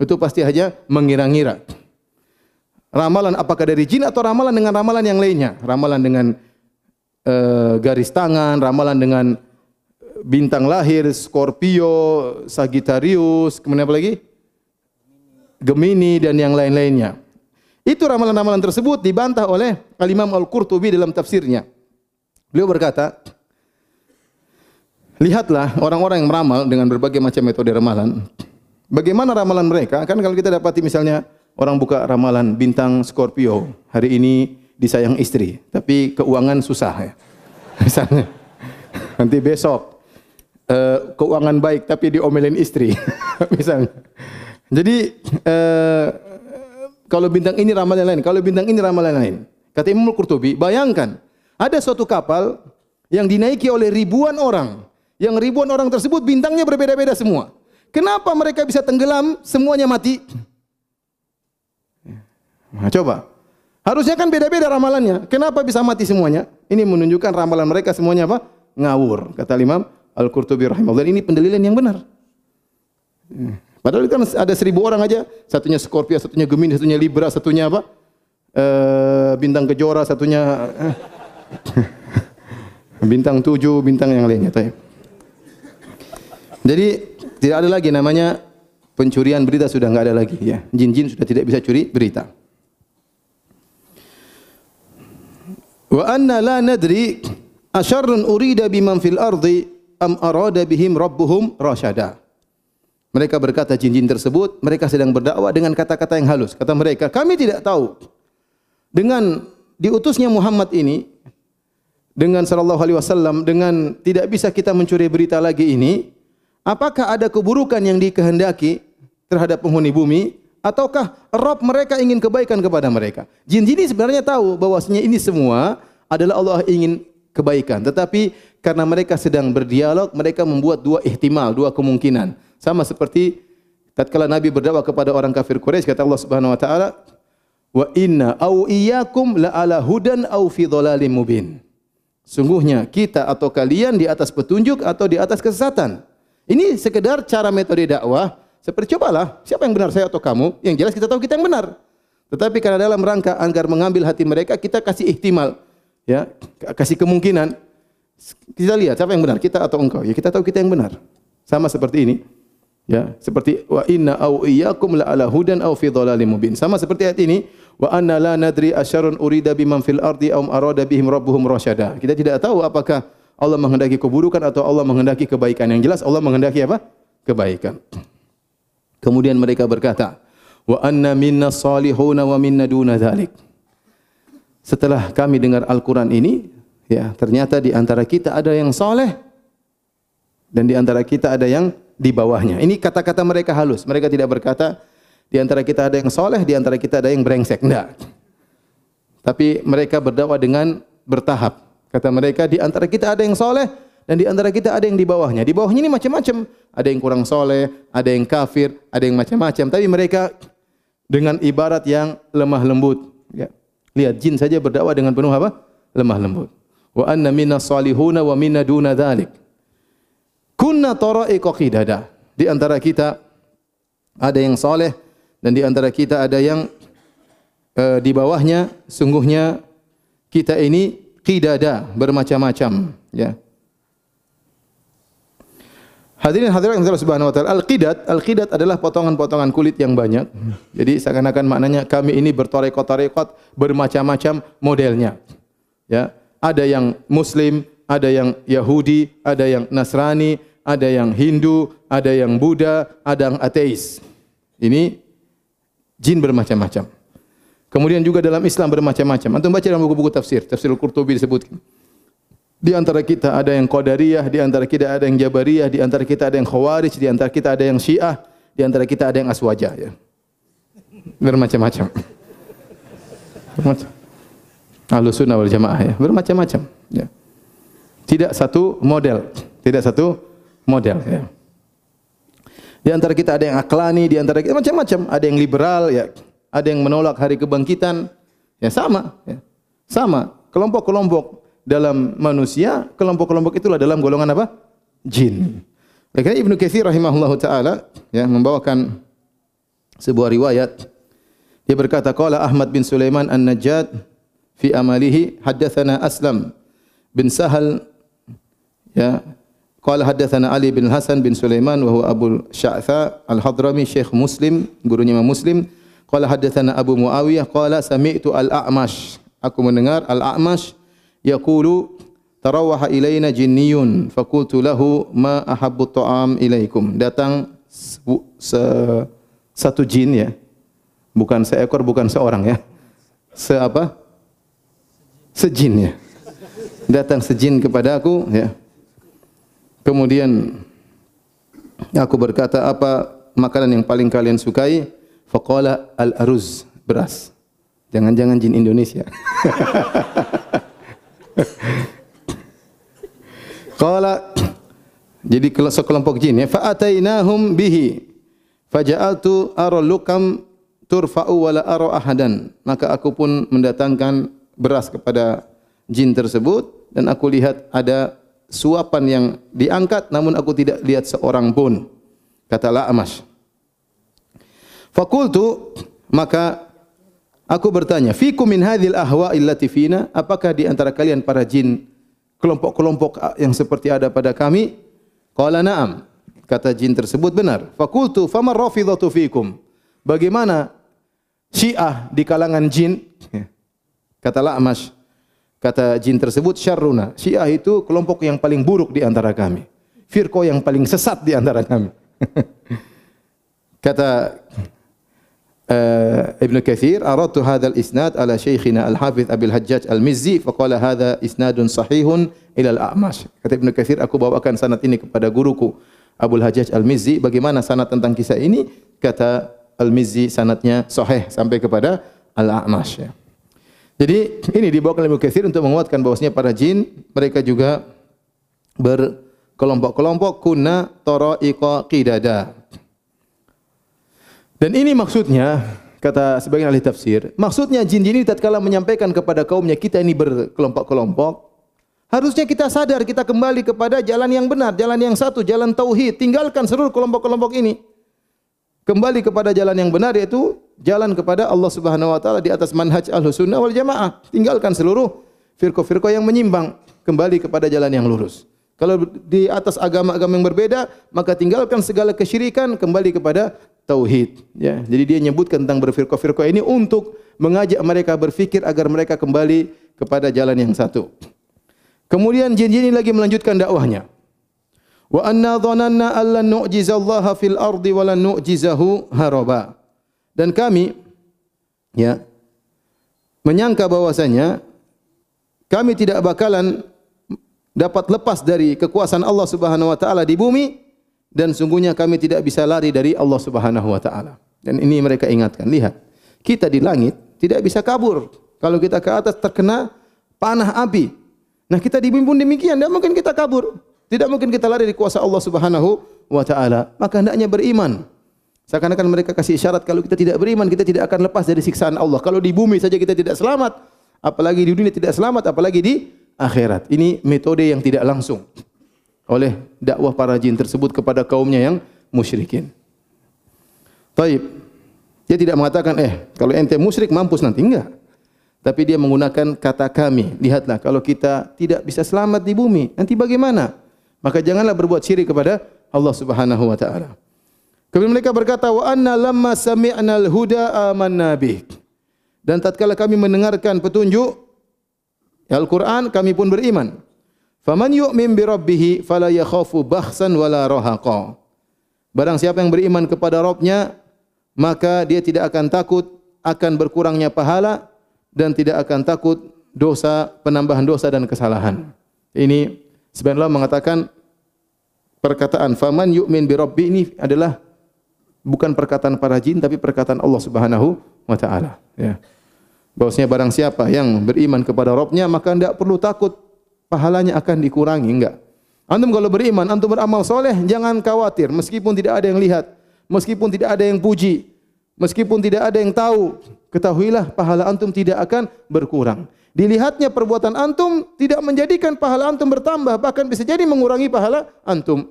Itu pasti hanya mengira-ngira. Ramalan apakah dari jin atau ramalan dengan ramalan yang lainnya? Ramalan dengan Eh, garis tangan, ramalan dengan bintang lahir, Scorpio, Sagittarius, kemudian apa lagi? Gemini dan yang lain-lainnya. Itu ramalan-ramalan tersebut dibantah oleh Al-Imam Al-Qurtubi dalam tafsirnya. Beliau berkata, Lihatlah orang-orang yang meramal dengan berbagai macam metode ramalan. Bagaimana ramalan mereka? Kan kalau kita dapati misalnya orang buka ramalan bintang Scorpio, hari ini disayang istri, tapi keuangan susah ya. Misalnya, nanti besok uh, keuangan baik tapi diomelin istri, misalnya. Jadi uh, kalau bintang ini ramalan lain, kalau bintang ini ramalan lain. Kata Imam Qurtubi, bayangkan ada suatu kapal yang dinaiki oleh ribuan orang, yang ribuan orang tersebut bintangnya berbeda-beda semua. Kenapa mereka bisa tenggelam semuanya mati? Nah, coba Harusnya kan beda-beda ramalannya. Kenapa bisa mati semuanya? Ini menunjukkan ramalan mereka semuanya apa? Ngawur. Kata Imam Al-Qurtubi rahimahullah. Ini pendalilan yang benar. Padahal kan ada seribu orang aja. Satunya Scorpio, satunya Gemini, satunya Libra, satunya apa? E, bintang kejora, satunya eh. bintang tujuh, bintang yang lainnya. Jadi tidak ada lagi namanya pencurian berita sudah enggak ada lagi. Ya, jin-jin sudah tidak bisa curi berita. Wa anna la nadri asyarrun urida biman fil ardi am arada bihim rabbuhum rasyada. Mereka berkata jin-jin tersebut, mereka sedang berdakwah dengan kata-kata yang halus. Kata mereka, kami tidak tahu dengan diutusnya Muhammad ini dengan sallallahu alaihi wasallam dengan tidak bisa kita mencuri berita lagi ini, apakah ada keburukan yang dikehendaki terhadap penghuni bumi ataukah Rabb mereka ingin kebaikan kepada mereka. Jin-jin ini sebenarnya tahu bahwasanya ini semua adalah Allah ingin kebaikan. Tetapi karena mereka sedang berdialog, mereka membuat dua ihtimal, dua kemungkinan. Sama seperti tatkala Nabi berdakwah kepada orang kafir Quraisy kata Allah Subhanahu wa taala, "Wa inna au iyyakum la ala hudan au fi dhalalim mubin." Sungguhnya kita atau kalian di atas petunjuk atau di atas kesesatan. Ini sekedar cara metode dakwah seperti cobalah, siapa yang benar saya atau kamu? Yang jelas kita tahu kita yang benar. Tetapi karena dalam rangka agar mengambil hati mereka, kita kasih ihtimal. Ya, kasih kemungkinan. Kita lihat siapa yang benar, kita atau engkau. Ya kita tahu kita yang benar. Sama seperti ini. Ya, seperti wa inna au iyyakum la ala hudan au fi dhalalim mubin. Sama seperti ayat ini, wa anna la nadri asyarun urida biman fil ardi aw arada bihim rabbuhum rasyada. Kita tidak tahu apakah Allah menghendaki keburukan atau Allah menghendaki kebaikan. Yang jelas Allah menghendaki apa? Kebaikan. Kemudian mereka berkata, wa anna minna salihuna wa minna duna dzalik. Setelah kami dengar Al-Qur'an ini, ya, ternyata di antara kita ada yang saleh dan di antara kita ada yang di bawahnya. Ini kata-kata mereka halus. Mereka tidak berkata di antara kita ada yang saleh, di antara kita ada yang brengsek. Enggak. Tapi mereka berdakwah dengan bertahap. Kata mereka di antara kita ada yang saleh, dan di antara kita ada yang di bawahnya. Di bawahnya ini macam-macam. Ada yang kurang soleh, ada yang kafir, ada yang macam-macam. Tapi mereka dengan ibarat yang lemah lembut. Ya. Lihat jin saja berdakwah dengan penuh apa? Lemah lembut. Wa anna minna salihuna wa minna duna dhalik. Kunna tara'iqa qidada. Di antara kita ada yang soleh dan di antara kita ada yang uh, di bawahnya sungguhnya kita ini qidada bermacam-macam ya Hadirin hadirat yang Allah Subhanahu wa taala, al-qidat, al-qidat adalah potongan-potongan kulit yang banyak. Jadi seakan-akan maknanya kami ini bertorekot-torekot bermacam-macam modelnya. Ya, ada yang muslim, ada yang Yahudi, ada yang Nasrani, ada yang Hindu, ada yang Buddha, ada yang ateis. Ini jin bermacam-macam. Kemudian juga dalam Islam bermacam-macam. Antum baca dalam buku-buku tafsir, tafsir Al-Qurtubi disebutkan. Di antara kita ada yang Qadariyah, di antara kita ada yang Jabariyah, di antara kita ada yang Khawarij, di antara kita ada yang Syiah, di antara kita ada yang Aswaja ya. Bermacam-macam. Bermacam. Ahlus sunnah wal jamaah ya. Bermacam-macam. Ya. Tidak satu model. Tidak satu model ya. Di antara kita ada yang aklani, di antara kita macam-macam. Ada yang liberal ya. Ada yang menolak hari kebangkitan. Ya sama. Ya. Sama. Kelompok-kelompok dalam manusia, kelompok-kelompok itulah dalam golongan apa? Jin. Karena Ibnu Katsir rahimahullahu taala ya membawakan sebuah riwayat dia berkata qala Ahmad bin Sulaiman An-Najjad fi amalihi haddatsana Aslam bin Sahal ya. Qala haddatsana Ali bin Hasan bin Sulaiman wa huwa Abu Sya'tha Al-Hadrami Syekh Muslim gurunya Imam Muslim. Qala haddatsana Abu Muawiyah. Qala sami'tu Al-A'mash. Aku mendengar Al-A'mash yaqulu tarawaha ilaina jinniyun faqultu lahu ma ahabbu ta'am ilaikum datang se, satu jin ya. Bukan seekor bukan seorang ya. Se apa sejin ya. Datang sejin kepada aku ya. Kemudian aku berkata apa makanan yang paling kalian sukai? Faqala al aruz beras. Jangan-jangan jin Indonesia. Qala jadi sekelompok jin ya. Fa atainahum bihi faja'altu ara lukam turfa'u wala ara ahadan. Maka aku pun mendatangkan beras kepada jin tersebut dan aku lihat ada suapan yang diangkat namun aku tidak lihat seorang pun kata La'amash Fakultu maka aku bertanya fikum min hadhil ahwa illati fina apakah di antara kalian para jin kelompok-kelompok yang seperti ada pada kami? Qala na'am. Kata jin tersebut benar. Fakultu famar rafidhatu fikum. Bagaimana Syiah di kalangan jin? Kata La'mash. Kata jin tersebut syarruna. Syiah itu kelompok yang paling buruk di antara kami. Firqah yang paling sesat di antara kami. Kata uh, Ibn Kathir, aradtu hadzal isnad ala syekhina Al-Hafiz Abil Hajjaj Al-Mizzi faqala hadza isnadun sahihun ila Al-A'mash. Kata Ibn Kathir, aku bawakan sanad ini kepada guruku Abdul Hajjaj Al-Mizzi. Bagaimana sanad tentang kisah ini? Kata Al-Mizzi sanadnya sahih sampai kepada Al-A'mash. Ya. Jadi ini dibawakan oleh Kathir untuk menguatkan bahwasanya para jin mereka juga berkelompok-kelompok kunna tara'iqa qidada. Dan ini maksudnya, kata sebagian ahli tafsir, maksudnya jin-jin ini tatkala menyampaikan kepada kaumnya kita ini berkelompok-kelompok, harusnya kita sadar kita kembali kepada jalan yang benar, jalan yang satu, jalan tauhid, tinggalkan seluruh kelompok-kelompok ini. Kembali kepada jalan yang benar yaitu jalan kepada Allah Subhanahu wa taala di atas manhaj Ahlussunnah wal Jamaah. Tinggalkan seluruh firqah-firqah yang menyimpang, kembali kepada jalan yang lurus. Kalau di atas agama-agama yang berbeda, maka tinggalkan segala kesyirikan, kembali kepada tauhid ya jadi dia menyebutkan tentang berfirqah-firqah ini untuk mengajak mereka berfikir agar mereka kembali kepada jalan yang satu kemudian jin-jin ini lagi melanjutkan dakwahnya wa anna dhananna allan nu'jizallaha fil ardi wa lan nu'jizahu haraba dan kami ya menyangka bahwasanya kami tidak bakalan dapat lepas dari kekuasaan Allah Subhanahu wa taala di bumi dan sungguhnya kami tidak bisa lari dari Allah Subhanahu wa taala. Dan ini mereka ingatkan, lihat, kita di langit tidak bisa kabur. Kalau kita ke atas terkena panah api. Nah, kita di bumi pun demikian, tidak mungkin kita kabur. Tidak mungkin kita lari dari kuasa Allah Subhanahu wa taala. Maka hendaknya beriman. Seakan-akan mereka kasih isyarat kalau kita tidak beriman, kita tidak akan lepas dari siksaan Allah. Kalau di bumi saja kita tidak selamat, apalagi di dunia tidak selamat, apalagi di akhirat. Ini metode yang tidak langsung oleh dakwah para jin tersebut kepada kaumnya yang musyrikin. Taib. Dia tidak mengatakan, eh, kalau ente musyrik mampus nanti. Enggak. Tapi dia menggunakan kata kami. Lihatlah, kalau kita tidak bisa selamat di bumi, nanti bagaimana? Maka janganlah berbuat syirik kepada Allah subhanahu wa ta'ala. Kemudian mereka berkata, wa anna lamma sami'na al-huda amanna bih. Dan tatkala kami mendengarkan petunjuk Al-Quran, kami pun beriman. Faman yu'min bi rabbih fala yakhafu bakhsan wala rahaqa. Barang siapa yang beriman kepada Rabbnya, maka dia tidak akan takut akan berkurangnya pahala dan tidak akan takut dosa penambahan dosa dan kesalahan. Ini sebenarnya mengatakan perkataan faman yu'min bi rabbi ini adalah bukan perkataan para jin tapi perkataan Allah Subhanahu wa taala ya. Bahwasanya barang siapa yang beriman kepada Rabbnya maka tidak perlu takut pahalanya akan dikurangi enggak. Antum kalau beriman, antum beramal soleh, jangan khawatir meskipun tidak ada yang lihat, meskipun tidak ada yang puji, meskipun tidak ada yang tahu, ketahuilah pahala antum tidak akan berkurang. Dilihatnya perbuatan antum tidak menjadikan pahala antum bertambah, bahkan bisa jadi mengurangi pahala antum.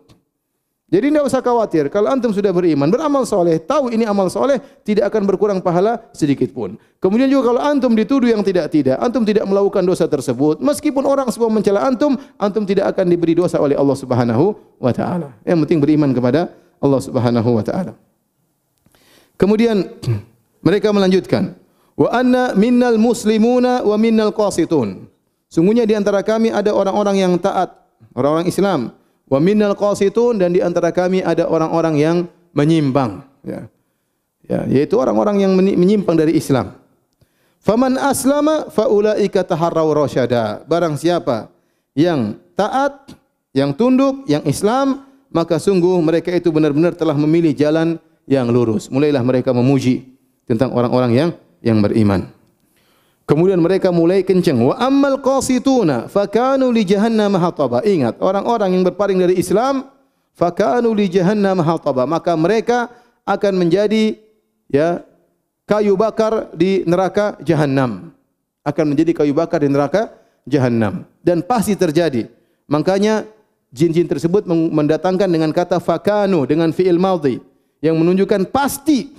Jadi tidak usah khawatir. Kalau antum sudah beriman, beramal soleh, tahu ini amal soleh, tidak akan berkurang pahala sedikit pun. Kemudian juga kalau antum dituduh yang tidak-tidak, antum tidak melakukan dosa tersebut, meskipun orang semua mencela antum, antum tidak akan diberi dosa oleh Allah Subhanahu wa taala. Yang penting beriman kepada Allah Subhanahu wa taala. Kemudian mereka melanjutkan, wa anna minnal muslimuna wa minnal qasitun. Sungguhnya di antara kami ada orang-orang yang taat, orang-orang Islam, Wa minnal qasitun dan di antara kami ada orang-orang yang menyimpang ya. Ya, yaitu orang-orang yang menyimpang dari Islam. Faman aslama fa ulaika taharraw rasyada. Barang siapa yang taat, yang tunduk, yang Islam, maka sungguh mereka itu benar-benar telah memilih jalan yang lurus. Mulailah mereka memuji tentang orang-orang yang yang beriman. Kemudian mereka mulai kencang. Wa ammal qasituna fakanu li jahannam hataba. Ingat, orang-orang yang berpaling dari Islam fakanu li jahannam hataba. Maka mereka akan menjadi ya kayu bakar di neraka jahannam. Akan menjadi kayu bakar di neraka jahannam. Dan pasti terjadi. Makanya jin-jin tersebut mendatangkan dengan kata fakanu dengan fi'il madhi yang menunjukkan pasti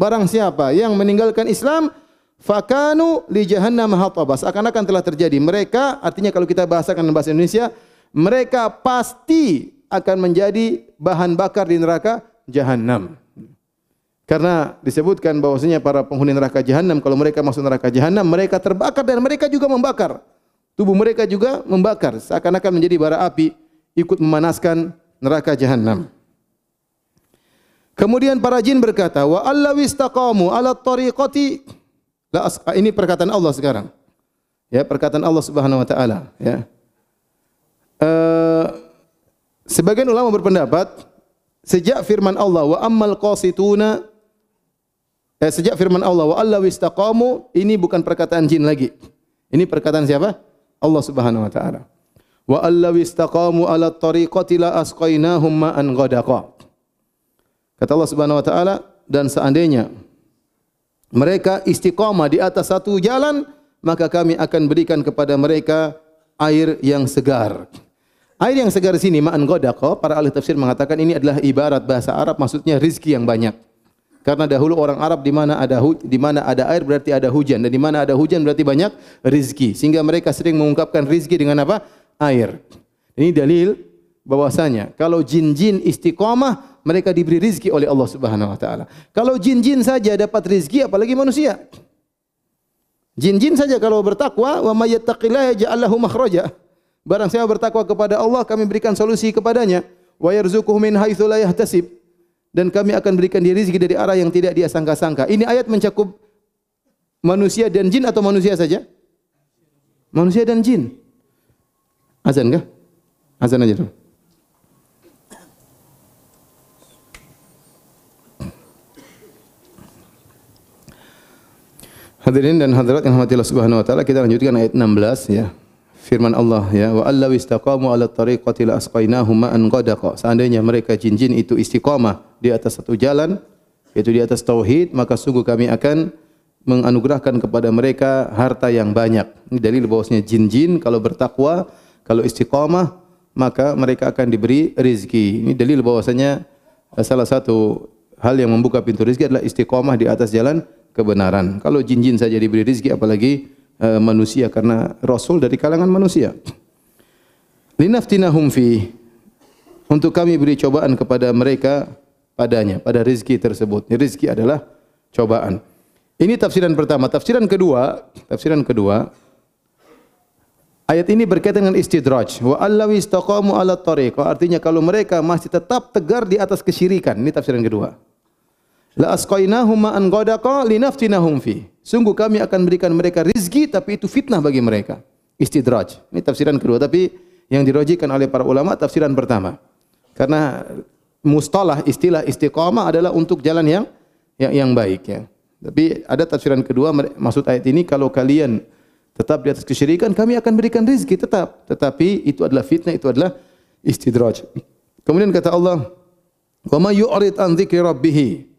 barang siapa yang meninggalkan Islam fakanu li jahannam hatabas. Akan-akan telah terjadi. Mereka artinya kalau kita bahasakan dalam bahasa Indonesia mereka pasti akan menjadi bahan bakar di neraka jahannam. Karena disebutkan bahwasanya para penghuni neraka jahannam kalau mereka masuk neraka jahannam mereka terbakar dan mereka juga membakar. Tubuh mereka juga membakar. Seakan-akan menjadi bara api ikut memanaskan neraka jahannam Kemudian para jin berkata, "Wa allawistaqamu ala tariqati La ini perkataan Allah sekarang. Ya, perkataan Allah Subhanahu wa taala, ya. Uh, sebagian ulama berpendapat sejak firman Allah wa ammal qasituna eh, sejak firman Allah wa alla wistaqamu ini bukan perkataan jin lagi. Ini perkataan siapa? Allah Subhanahu wa taala. Wa alla wistaqamu ala tariqati la asqainahum ma'an ghadaqa. Kata Allah Subhanahu wa taala dan seandainya mereka istiqamah di atas satu jalan, maka kami akan berikan kepada mereka air yang segar. Air yang segar sini ma'an ghadaqa, para ahli tafsir mengatakan ini adalah ibarat bahasa Arab maksudnya rizki yang banyak. Karena dahulu orang Arab di mana ada di mana ada air berarti ada hujan dan di mana ada hujan berarti banyak rizki. Sehingga mereka sering mengungkapkan rizki dengan apa? Air. Ini dalil bahwasanya kalau jin-jin istiqamah mereka diberi rizki oleh Allah Subhanahu wa taala. Kalau jin-jin saja dapat rizki apalagi manusia. Jin-jin saja kalau bertakwa wa may yattaqillaha yaj'al lahu makhraja. Barang siapa bertakwa kepada Allah kami berikan solusi kepadanya wa yarzuquhu min haitsu la yahtasib dan kami akan berikan dia rizki dari arah yang tidak dia sangka-sangka. Ini ayat mencakup manusia dan jin atau manusia saja? Manusia dan jin. Azan kah? Azan aja dulu. Hadirin dan hadirat yang rahmatillah subhanahu wa ta'ala Kita lanjutkan ayat 16 ya. Firman Allah ya Wa allaw istaqamu ala tariqati la asqainahu ma'an qadaqa Seandainya mereka jin-jin itu istiqamah Di atas satu jalan Yaitu di atas tauhid Maka sungguh kami akan Menganugerahkan kepada mereka Harta yang banyak. Ini dalil bahwasanya jin-jin Kalau bertakwa Kalau istiqamah Maka mereka akan diberi rizki. Ini dalil bahwasanya Salah satu hal yang membuka pintu rizki adalah istiqamah di atas jalan kebenaran. Kalau jin-jin saja diberi rezeki apalagi uh, manusia karena rasul dari kalangan manusia. Linaftinahum fi untuk kami beri cobaan kepada mereka padanya pada rezeki tersebut. Rezeki adalah cobaan. Ini tafsiran pertama. Tafsiran kedua, tafsiran kedua Ayat ini berkaitan dengan istidraj. Wa allawi istaqamu ala tariqah. Artinya kalau mereka masih tetap tegar di atas kesyirikan. Ini tafsiran kedua. La asqainahum ma'an ghadaqa linaftinahum fi. Sungguh kami akan berikan mereka rizki tapi itu fitnah bagi mereka. Istidraj. Ini tafsiran kedua tapi yang dirojikan oleh para ulama tafsiran pertama. Karena mustalah istilah istiqamah adalah untuk jalan yang yang, yang baik ya. Tapi ada tafsiran kedua maksud ayat ini kalau kalian tetap di atas kesyirikan, kami akan berikan rezeki tetap. Tetapi itu adalah fitnah, itu adalah istidraj. Kemudian kata Allah, "Wa may yu'rid an dzikri rabbih."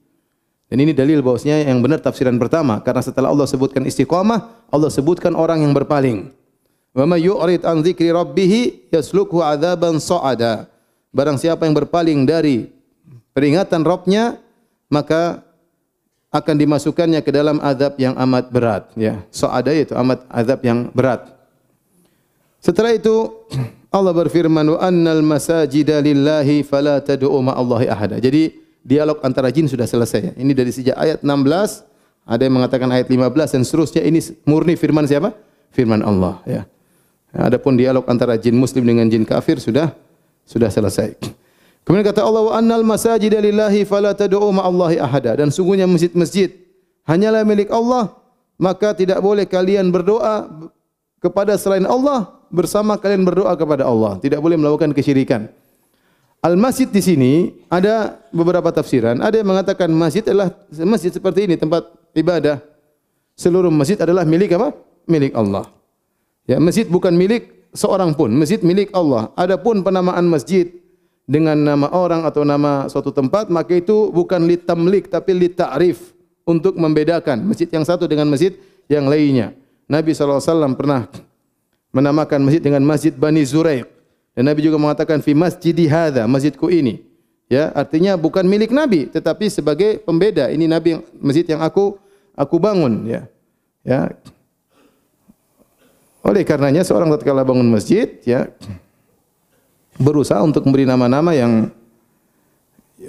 Dan ini dalil bahwasanya yang benar tafsiran pertama karena setelah Allah sebutkan istiqamah, Allah sebutkan orang yang berpaling. Wa may yu'rid an dzikri rabbih yaslukhu 'adzaban sa'ada. Barang siapa yang berpaling dari peringatan Rabbnya, maka akan dimasukkannya ke dalam azab yang amat berat ya so ada itu amat azab yang berat setelah itu Allah berfirman wa annal masajida lillahi fala tad'u ma Allahi ahada jadi dialog antara jin sudah selesai. Ini dari sejak ayat 16 ada yang mengatakan ayat 15 dan seterusnya. Ini murni firman siapa? Firman Allah ya. Adapun dialog antara jin muslim dengan jin kafir sudah sudah selesai. Kemudian kata Allah wa annal masajida lillahi fala tad'u ma Allahi ahada. Dan sungguhnya masjid-masjid hanyalah milik Allah maka tidak boleh kalian berdoa kepada selain Allah bersama kalian berdoa kepada Allah. Tidak boleh melakukan kesyirikan Al masjid di sini ada beberapa tafsiran. Ada yang mengatakan masjid adalah masjid seperti ini tempat ibadah. Seluruh masjid adalah milik apa? Milik Allah. Ya masjid bukan milik seorang pun masjid milik Allah. Adapun penamaan masjid dengan nama orang atau nama suatu tempat maka itu bukan li tamlik tapi li ta'rif untuk membedakan masjid yang satu dengan masjid yang lainnya. Nabi SAW pernah menamakan masjid dengan Masjid Bani Zuraiq. Dan Nabi juga mengatakan fi masjidi hadza, masjidku ini. Ya, artinya bukan milik Nabi tetapi sebagai pembeda. Ini Nabi yang, masjid yang aku aku bangun ya. Ya. Oleh karenanya seorang tatkala bangun masjid ya berusaha untuk memberi nama-nama yang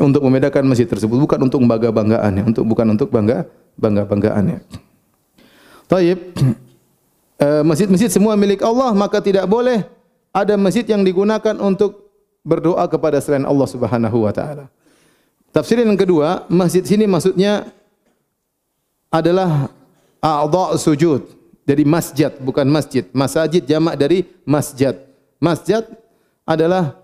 untuk membedakan masjid tersebut bukan untuk bangga banggaan ya, untuk bukan untuk bangga bangga banggaan ya. Taib eh, masjid-masjid semua milik Allah maka tidak boleh ada masjid yang digunakan untuk berdoa kepada selain Allah Subhanahu wa taala. Tafsir yang kedua, masjid sini maksudnya adalah a'dha sujud. Jadi masjid bukan masjid. Masjid jamak dari masjid. Masjid adalah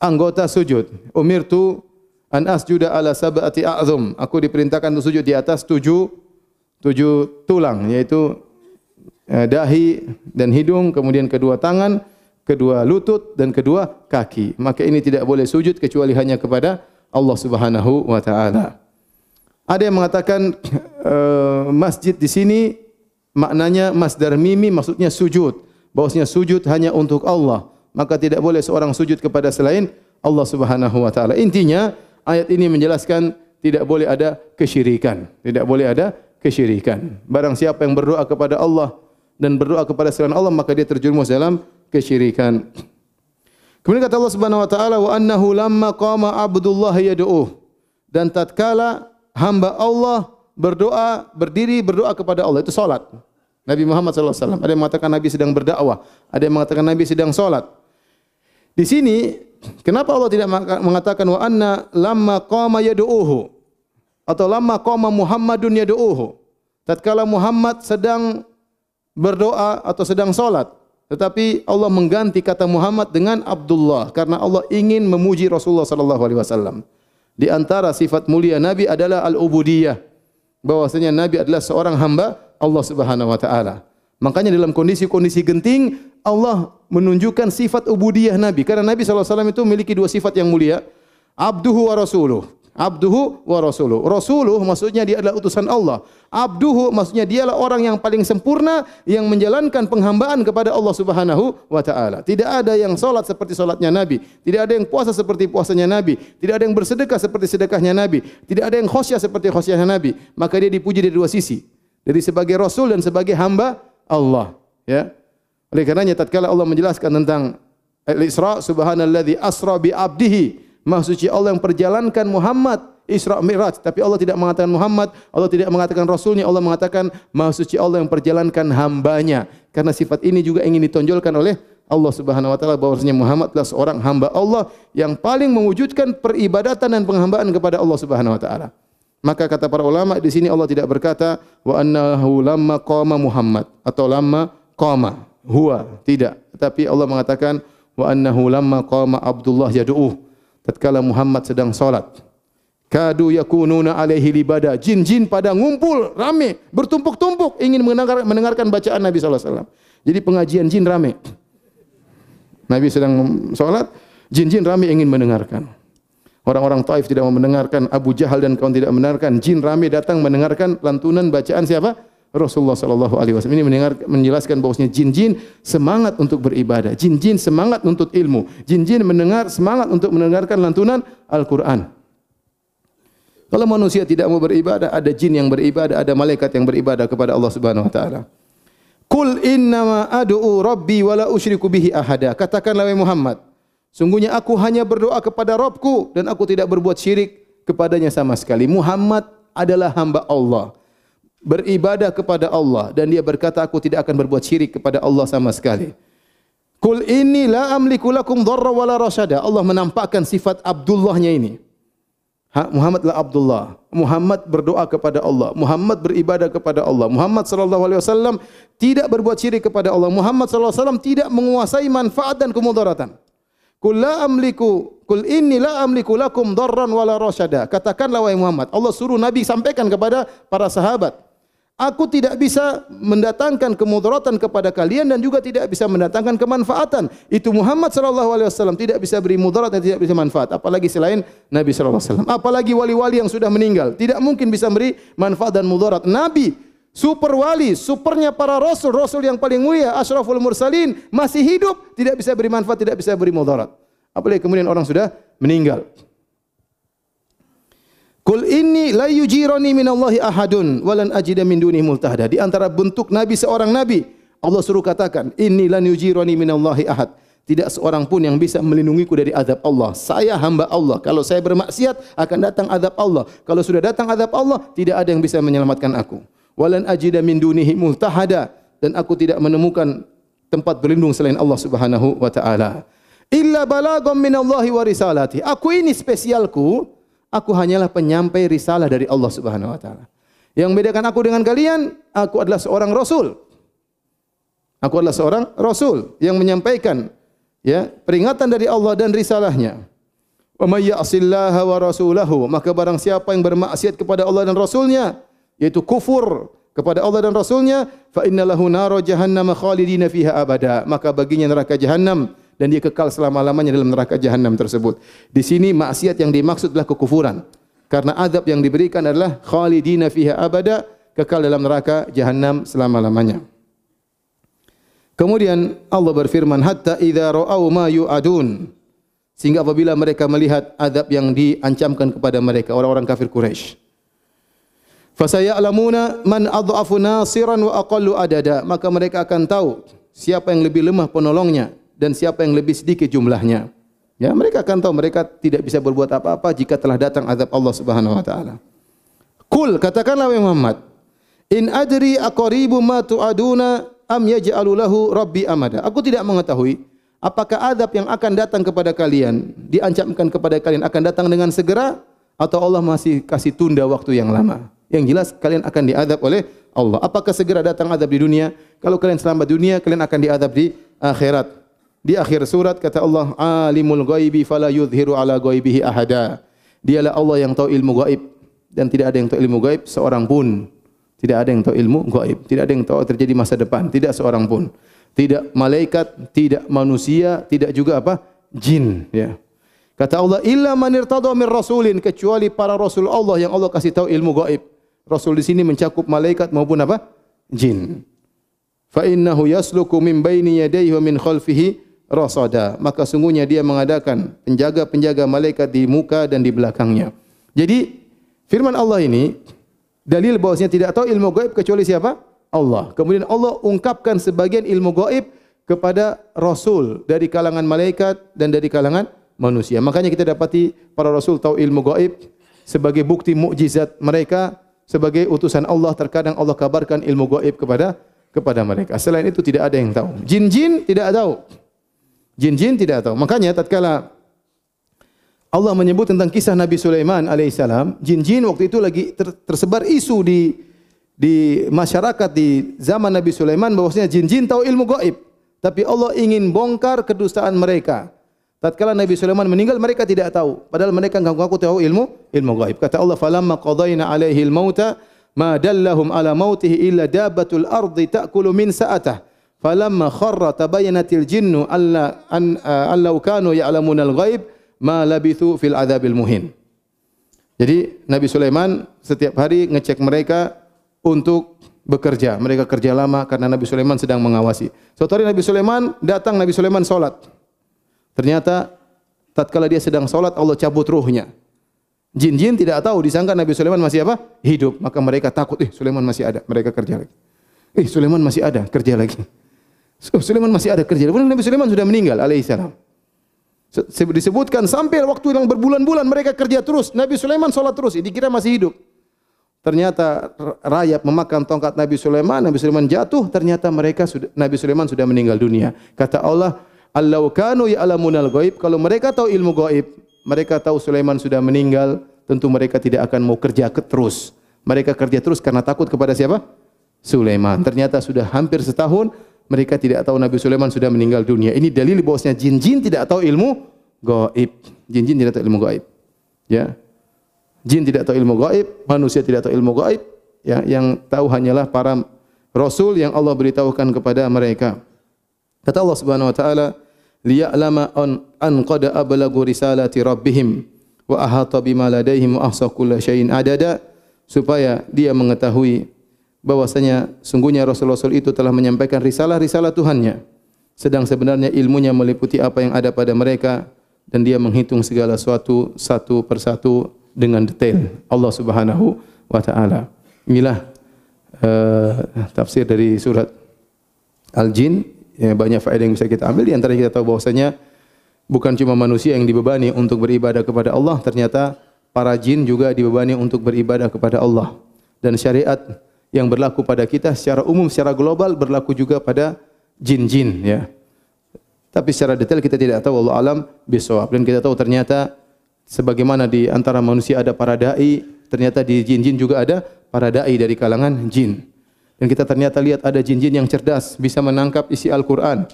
anggota sujud. Umirtu an asjuda ala sab'ati a'zum. Aku diperintahkan untuk sujud di atas tujuh tujuh tulang yaitu eh, dahi dan hidung, kemudian kedua tangan, kedua lutut dan kedua kaki. Maka ini tidak boleh sujud kecuali hanya kepada Allah Subhanahu wa taala. Ada yang mengatakan uh, masjid di sini maknanya masdar mimi maksudnya sujud. Bahwasanya sujud hanya untuk Allah maka tidak boleh seorang sujud kepada selain Allah Subhanahu wa taala. Intinya ayat ini menjelaskan tidak boleh ada kesyirikan. Tidak boleh ada kesyirikan. Barang siapa yang berdoa kepada Allah dan berdoa kepada selain Allah maka dia terjerumus dalam kesyirikan. Kemudian kata Allah Subhanahu wa taala wa annahu lamma qama abdullah yad'uh dan tatkala hamba Allah berdoa berdiri berdoa kepada Allah itu salat. Nabi Muhammad sallallahu alaihi wasallam ada yang mengatakan Nabi sedang berdakwah, ada yang mengatakan Nabi sedang salat. Di sini kenapa Allah tidak mengatakan wa anna lamma qama yad'uhu atau lamma qama Muhammadun yad'uhu. Tatkala Muhammad sedang berdoa atau sedang salat, tetapi Allah mengganti kata Muhammad dengan Abdullah karena Allah ingin memuji Rasulullah sallallahu alaihi wasallam. Di antara sifat mulia Nabi adalah al-ubudiyah. Bahwasanya Nabi adalah seorang hamba Allah Subhanahu wa taala. Makanya dalam kondisi-kondisi genting Allah menunjukkan sifat ubudiyah Nabi. Karena Nabi SAW itu memiliki dua sifat yang mulia. Abduhu wa rasuluh. Abduhu wa rasuluh. Rasuluh maksudnya dia adalah utusan Allah. Abduhu maksudnya dia adalah orang yang paling sempurna yang menjalankan penghambaan kepada Allah Subhanahu wa taala. Tidak ada yang salat seperti salatnya Nabi, tidak ada yang puasa seperti puasanya Nabi, tidak ada yang bersedekah seperti sedekahnya Nabi, tidak ada yang khasyah seperti khasyahnya Nabi. Maka dia dipuji dari dua sisi. Dari sebagai rasul dan sebagai hamba Allah, ya. Oleh karenanya tatkala Allah menjelaskan tentang Al-Isra subhanalladzi asra bi abdihi, maksudnya Allah yang perjalankan Muhammad Isra Mi'raj, tapi Allah tidak mengatakan Muhammad, Allah tidak mengatakan rasulnya, Allah mengatakan maksudnya Allah yang perjalankan hambanya. Karena sifat ini juga ingin ditonjolkan oleh Allah Subhanahu wa taala bahwasanya Muhammad adalah seorang hamba Allah yang paling mewujudkan peribadatan dan penghambaan kepada Allah Subhanahu wa taala. Maka kata para ulama di sini Allah tidak berkata wa annahu lamma qama Muhammad atau lamma qama huwa tidak tetapi Allah mengatakan wa annahu lamma qama Abdullah yad'uh tatkala Muhammad sedang salat kadu yakununa alaihi libada jin-jin pada ngumpul rame bertumpuk-tumpuk ingin mendengar, mendengarkan bacaan Nabi sallallahu alaihi wasallam jadi pengajian jin rame Nabi sedang sholat, jin-jin ramai ingin mendengarkan. Orang-orang Taif tidak mau mendengarkan, Abu Jahal dan kawan tidak mendengarkan, jin ramai datang mendengarkan lantunan bacaan siapa? Rasulullah sallallahu alaihi wasallam ini mendengar menjelaskan bahwasanya jin-jin semangat untuk beribadah, jin-jin semangat untuk ilmu, jin-jin mendengar semangat untuk mendengarkan lantunan Al-Qur'an. Kalau manusia tidak mau beribadah, ada jin yang beribadah, ada malaikat yang beribadah kepada Allah Subhanahu wa taala. Kul innama adu'u rabbi wa la usyriku bihi ahada. Katakanlah wahai Muhammad, sungguhnya aku hanya berdoa kepada Rabbku dan aku tidak berbuat syirik kepadanya sama sekali. Muhammad adalah hamba Allah. Beribadah kepada Allah dan dia berkata aku tidak akan berbuat syirik kepada Allah sama sekali. Kul inni la amliku lakum dharra wa la rasyada. Allah menampakkan sifat Abdullahnya ini. Ha, Muhammadlah Abdullah. Muhammad berdoa kepada Allah. Muhammad beribadah kepada Allah. Muhammad sallallahu alaihi wasallam tidak berbuat syirik kepada Allah. Muhammad sallallahu alaihi wasallam tidak menguasai manfaat dan kemudaratan. Qul la amliku qul inni la amliku lakum darran wala rasyada. Katakanlah wahai Muhammad, Allah suruh Nabi sampaikan kepada para sahabat, Aku tidak bisa mendatangkan kemudaratan kepada kalian dan juga tidak bisa mendatangkan kemanfaatan. Itu Muhammad sallallahu alaihi wasallam tidak bisa beri mudarat dan tidak bisa manfaat, apalagi selain Nabi sallallahu alaihi wasallam. Apalagi wali-wali yang sudah meninggal, tidak mungkin bisa beri manfaat dan mudarat. Nabi super wali, supernya para rasul, rasul yang paling mulia, asyraful mursalin masih hidup, tidak bisa beri manfaat, tidak bisa beri mudarat. Apalagi kemudian orang sudah meninggal. Kul inni la yujirani min Allahi ahadun walan ajida min dunihi multahada. Di antara bentuk nabi seorang nabi, Allah suruh katakan, inni lan yujirani min Allahi ahad. Tidak seorang pun yang bisa melindungiku dari azab Allah. Saya hamba Allah. Kalau saya bermaksiat akan datang azab Allah. Kalau sudah datang azab Allah, tidak ada yang bisa menyelamatkan aku. Walan ajida min dunihi multahada dan aku tidak menemukan tempat berlindung selain Allah Subhanahu wa taala. Illa balagam min Allahi wa risalati. Aku ini spesialku Aku hanyalah penyampai risalah dari Allah Subhanahu wa taala. Yang membedakan aku dengan kalian, aku adalah seorang rasul. Aku adalah seorang rasul yang menyampaikan ya, peringatan dari Allah dan risalahnya. Wa may ya'sillaha wa rasulahu, maka barang siapa yang bermaksiat kepada Allah dan rasulnya, yaitu kufur kepada Allah dan rasulnya, fa innalahu nar jahannam khalidina fiha abada, maka baginya neraka jahannam dan dia kekal selama-lamanya dalam neraka jahanam tersebut. Di sini maksiat yang dimaksud adalah kekufuran. Karena azab yang diberikan adalah khalidina fiha abada, kekal dalam neraka jahanam selama-lamanya. Kemudian Allah berfirman hatta idza ra'au ma yu'adun sehingga apabila mereka melihat azab yang diancamkan kepada mereka orang-orang kafir Quraisy fasaya'lamuna man adhafu nasiran wa aqallu adada maka mereka akan tahu siapa yang lebih lemah penolongnya dan siapa yang lebih sedikit jumlahnya. Ya, mereka akan tahu mereka tidak bisa berbuat apa-apa jika telah datang azab Allah Subhanahu wa taala. Kul katakanlah wahai Muhammad, in adri aqribu ma tu'aduna am yaj'alu lahu rabbi amada. Aku tidak mengetahui apakah azab yang akan datang kepada kalian, diancamkan kepada kalian akan datang dengan segera atau Allah masih kasih tunda waktu yang lama. Yang jelas kalian akan diadab oleh Allah. Apakah segera datang azab di dunia? Kalau kalian selamat dunia, kalian akan diadab di akhirat. Di akhir surat kata Allah, Alimul ghaibi fala yudhiru ala ghaibihi ahada. Dialah Allah yang tahu ilmu gaib dan tidak ada yang tahu ilmu gaib seorang pun. Tidak ada yang tahu ilmu gaib, tidak ada yang tahu terjadi masa depan, tidak seorang pun. Tidak malaikat, tidak manusia, tidak juga apa? jin, ya. Kata Allah, illa man irtada min rasulin kecuali para rasul Allah yang Allah kasih tahu ilmu gaib. Rasul di sini mencakup malaikat maupun apa? jin. Fa innahu yasluku min baini yadayhi wa min khalfihi rasada maka sungguhnya dia mengadakan penjaga-penjaga malaikat di muka dan di belakangnya jadi firman Allah ini dalil bahwasanya tidak tahu ilmu gaib kecuali siapa Allah kemudian Allah ungkapkan sebagian ilmu gaib kepada rasul dari kalangan malaikat dan dari kalangan manusia makanya kita dapati para rasul tahu ilmu gaib sebagai bukti mukjizat mereka sebagai utusan Allah terkadang Allah kabarkan ilmu gaib kepada kepada mereka. Selain itu tidak ada yang tahu. Jin-jin tidak tahu. Jin-jin tidak tahu. Makanya tatkala Allah menyebut tentang kisah Nabi Sulaiman alaihissalam, jin-jin waktu itu lagi ter, tersebar isu di di masyarakat di zaman Nabi Sulaiman bahwasanya jin-jin tahu ilmu gaib. Tapi Allah ingin bongkar kedustaan mereka. Tatkala Nabi Sulaiman meninggal mereka tidak tahu. Padahal mereka ngaku-ngaku tahu ilmu ilmu gaib. Kata Allah, "Falamma qadayna alaihi al-mauta ma dallahum ala mautihi illa dabbatul ardi ta'kulu min sa'atah." Falamma kharra tabayyanatil jinnu alla an allau kanu ya'lamun al-ghaib ma labithu fil adzabil muhin. Jadi Nabi Sulaiman setiap hari ngecek mereka untuk bekerja. Mereka kerja lama karena Nabi Sulaiman sedang mengawasi. Suatu hari Nabi Sulaiman datang Nabi Sulaiman solat. Ternyata tatkala dia sedang solat Allah cabut ruhnya. Jin-jin tidak tahu disangka Nabi Sulaiman masih apa? Hidup. Maka mereka takut, eh Sulaiman masih ada. Mereka kerja lagi. Eh Sulaiman masih ada, kerja lagi. Sulaiman masih ada kerja. Nabi Sulaiman sudah meninggal alaihissalam. Disebutkan sampai waktu yang berbulan-bulan mereka kerja terus. Nabi Sulaiman solat terus. Dikira masih hidup. Ternyata rayap memakan tongkat Nabi Sulaiman, Nabi Sulaiman jatuh, ternyata mereka sudah Nabi Sulaiman sudah meninggal dunia. Kata Allah, "Allau kanu ya'lamunal ghaib." Kalau mereka tahu ilmu gaib, mereka tahu Sulaiman sudah meninggal, tentu mereka tidak akan mau kerja terus. Mereka kerja terus karena takut kepada siapa? Sulaiman. Ternyata sudah hampir setahun mereka tidak tahu Nabi Sulaiman sudah meninggal dunia. Ini dalil bahwasanya jin-jin tidak tahu ilmu gaib. Jin-jin tidak tahu ilmu gaib. Ya. Jin tidak tahu ilmu gaib, manusia tidak tahu ilmu gaib. Ya, yang tahu hanyalah para rasul yang Allah beritahukan kepada mereka. Kata Allah Subhanahu wa taala, "Liya'lama an, an qad ablagu risalati rabbihim wa ahata bima ladaihim wa ahsa kulla syai'in adada." Supaya dia mengetahui bahwasanya sungguhnya rasul-rasul itu telah menyampaikan risalah-risalah Tuhannya. Sedang sebenarnya ilmunya meliputi apa yang ada pada mereka dan dia menghitung segala sesuatu satu persatu dengan detail Allah Subhanahu wa taala. Inilah uh, tafsir dari surat Al-Jin. Ya, banyak faedah yang bisa kita ambil di antara kita tahu bahwasanya bukan cuma manusia yang dibebani untuk beribadah kepada Allah, ternyata para jin juga dibebani untuk beribadah kepada Allah. Dan syariat yang berlaku pada kita secara umum secara global berlaku juga pada jin-jin ya. Tapi secara detail kita tidak tahu Allah alam bisawab dan kita tahu ternyata sebagaimana di antara manusia ada para dai, ternyata di jin-jin juga ada para dai dari kalangan jin. Dan kita ternyata lihat ada jin-jin yang cerdas, bisa menangkap isi Al-Quran.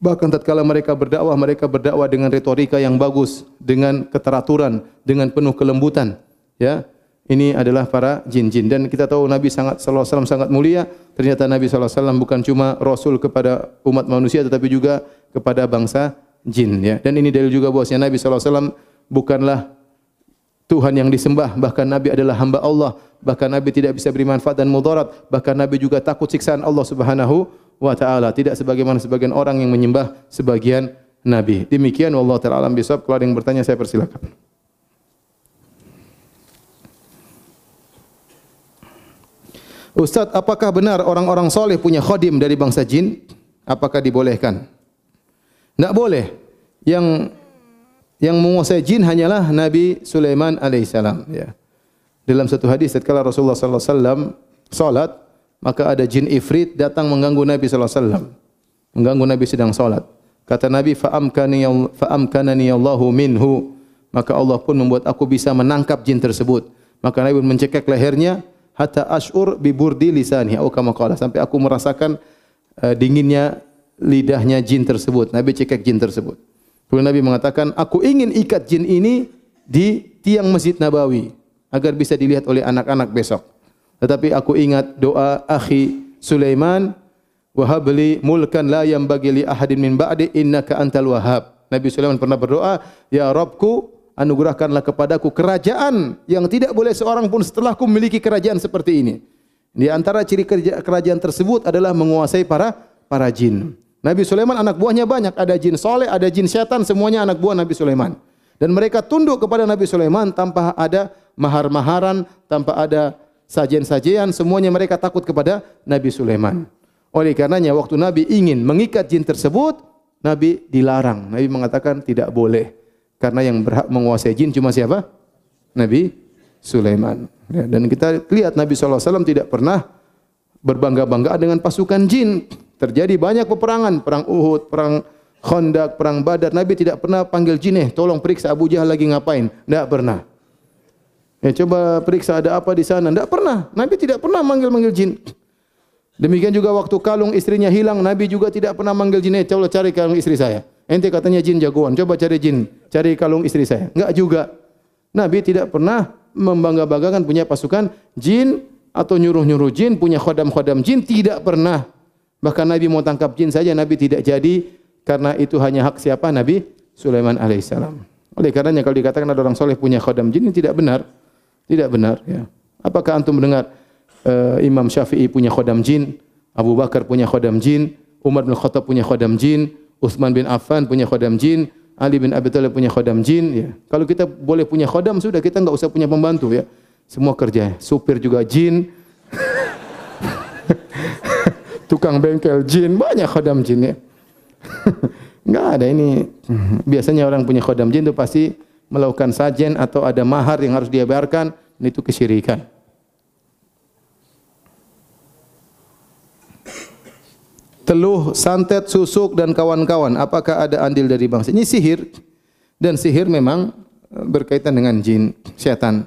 Bahkan tatkala mereka berdakwah, mereka berdakwah dengan retorika yang bagus, dengan keteraturan, dengan penuh kelembutan. Ya, ini adalah para jin-jin dan kita tahu Nabi sangat sallallahu alaihi wasallam sangat mulia. Ternyata Nabi sallallahu alaihi wasallam bukan cuma rasul kepada umat manusia tetapi juga kepada bangsa jin ya. Dan ini dalil juga bahwasanya Nabi sallallahu alaihi wasallam bukanlah Tuhan yang disembah, bahkan Nabi adalah hamba Allah, bahkan Nabi tidak bisa beri manfaat dan mudarat, bahkan Nabi juga takut siksaan Allah Subhanahu wa taala, tidak sebagaimana sebagian orang yang menyembah sebagian nabi. Demikian Allah taala alam. Kalau ada yang bertanya saya persilakan. Ustaz, apakah benar orang-orang soleh punya khadim dari bangsa jin? Apakah dibolehkan? Tidak boleh. Yang yang menguasai jin hanyalah Nabi Sulaiman alaihissalam. Ya. Dalam satu hadis, ketika Rasulullah sallallahu alaihi wasallam salat, maka ada jin ifrit datang mengganggu Nabi sallallahu alaihi wasallam. Mengganggu Nabi sedang salat. Kata Nabi, "Fa'amkani fa'amkanani Allahu minhu." Maka Allah pun membuat aku bisa menangkap jin tersebut. Maka Nabi mencekik lehernya hatta ashur bi burdi lisani atau kama qala sampai aku merasakan uh, dinginnya lidahnya jin tersebut. Nabi cekik jin tersebut. Kemudian Nabi mengatakan, aku ingin ikat jin ini di tiang Masjid Nabawi agar bisa dilihat oleh anak-anak besok. Tetapi aku ingat doa akhi Sulaiman, wahabli mulkan la yang bagi li ahadin min ba'di innaka antal wahab. Nabi Sulaiman pernah berdoa, ya Rabbku, anugerahkanlah kepadaku kerajaan yang tidak boleh seorang pun setelahku memiliki kerajaan seperti ini. Di antara ciri kerajaan tersebut adalah menguasai para para jin. Nabi Sulaiman anak buahnya banyak, ada jin soleh, ada jin setan, semuanya anak buah Nabi Sulaiman. Dan mereka tunduk kepada Nabi Sulaiman tanpa ada mahar-maharan, tanpa ada sajian-sajian, semuanya mereka takut kepada Nabi Sulaiman. Oleh karenanya waktu Nabi ingin mengikat jin tersebut, Nabi dilarang. Nabi mengatakan tidak boleh. Karena yang berhak menguasai jin cuma siapa? Nabi Sulaiman. Ya, dan kita lihat Nabi SAW tidak pernah berbangga-banggaan dengan pasukan jin. Terjadi banyak peperangan, perang Uhud, perang Khandaq, perang Badar. Nabi tidak pernah panggil jin eh, tolong periksa Abu Jahal lagi ngapain? Tidak pernah. Ya, coba periksa ada apa di sana. Tidak pernah. Nabi tidak pernah manggil-manggil jin. Demikian juga waktu kalung istrinya hilang, Nabi juga tidak pernah manggil jin. Eh, coba cari kalung istri saya. Ente katanya jin jagoan. Coba cari jin. Cari kalung istri saya. Enggak juga. Nabi tidak pernah membangga-banggakan punya pasukan jin atau nyuruh-nyuruh jin, punya khodam-khodam jin. Tidak pernah. Bahkan Nabi mau tangkap jin saja, Nabi tidak jadi. Karena itu hanya hak siapa? Nabi Sulaiman alaihissalam. Oleh karenanya kalau dikatakan ada orang soleh punya khodam jin, ini tidak benar. Tidak benar. Ya. Apakah antum mendengar uh, Imam Syafi'i punya khodam jin, Abu Bakar punya khodam jin, Umar bin Khattab punya khodam jin, Uthman bin Affan punya khodam jin, Ali bin Abi Thalib punya khodam jin. Ya. Kalau kita boleh punya khodam, sudah kita enggak usah punya pembantu. ya. Semua kerja. Supir juga jin. Tukang bengkel jin. Banyak khodam jin. Ya. Enggak ada ini. Biasanya orang punya khodam jin itu pasti melakukan sajen atau ada mahar yang harus dia bayarkan, itu kesyirikan. Teluh, santet, susuk dan kawan-kawan, apakah ada andil dari bangsa? Ini sihir dan sihir memang eh, berkaitan dengan jin, syaitan.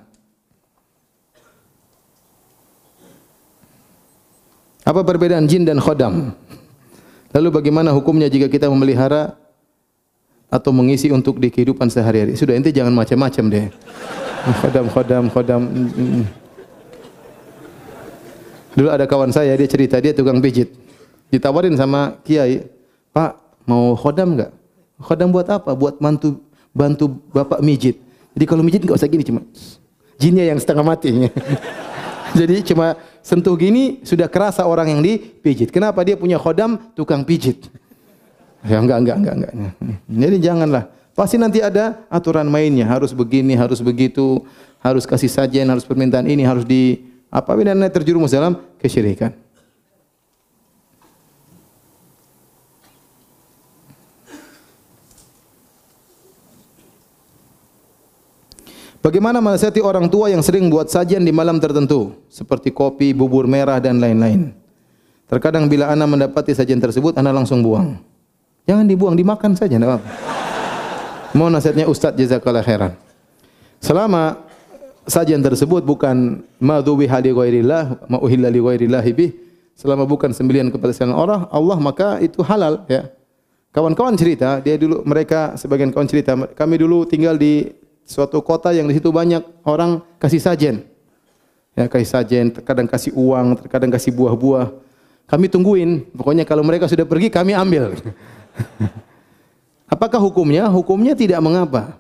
Apa perbedaan jin dan khodam? Lalu bagaimana hukumnya jika kita memelihara atau mengisi untuk di kehidupan sehari-hari. Sudah ente jangan macam-macam deh. Khodam, khodam, khodam. Dulu ada kawan saya dia cerita dia tukang pijit. Ditawarin sama kiai, Pak mau khodam enggak? Khodam buat apa? Buat bantu bantu bapak mijit. Jadi kalau mijit enggak usah gini cuma jinnya yang setengah mati. Jadi cuma sentuh gini sudah kerasa orang yang dipijit. Kenapa dia punya khodam tukang pijit? Ya enggak, enggak, enggak, enggak. Jadi janganlah. Pasti nanti ada aturan mainnya. Harus begini, harus begitu. Harus kasih sajian, harus permintaan ini, harus di... Apa dan terjerumus dalam kesyirikan. Bagaimana menasihati orang tua yang sering buat sajian di malam tertentu seperti kopi, bubur merah dan lain-lain. Terkadang bila anak mendapati sajian tersebut, anak langsung buang. Jangan dibuang, dimakan saja, tidak apa-apa. Mohon nasihatnya Ustaz Jazakallah khairan. Selama sajian tersebut bukan madhubi hali ghairillah, ma'uhilla li ghairillah bih, selama bukan sembilan kepada selain orang, Allah maka itu halal ya. Kawan-kawan cerita, dia dulu mereka sebagian kawan cerita, kami dulu tinggal di suatu kota yang di situ banyak orang kasih sajen. Ya, kasih sajen, terkadang kasih uang, terkadang kasih buah-buah. Kami tungguin, pokoknya kalau mereka sudah pergi kami ambil. Apakah hukumnya? Hukumnya tidak mengapa.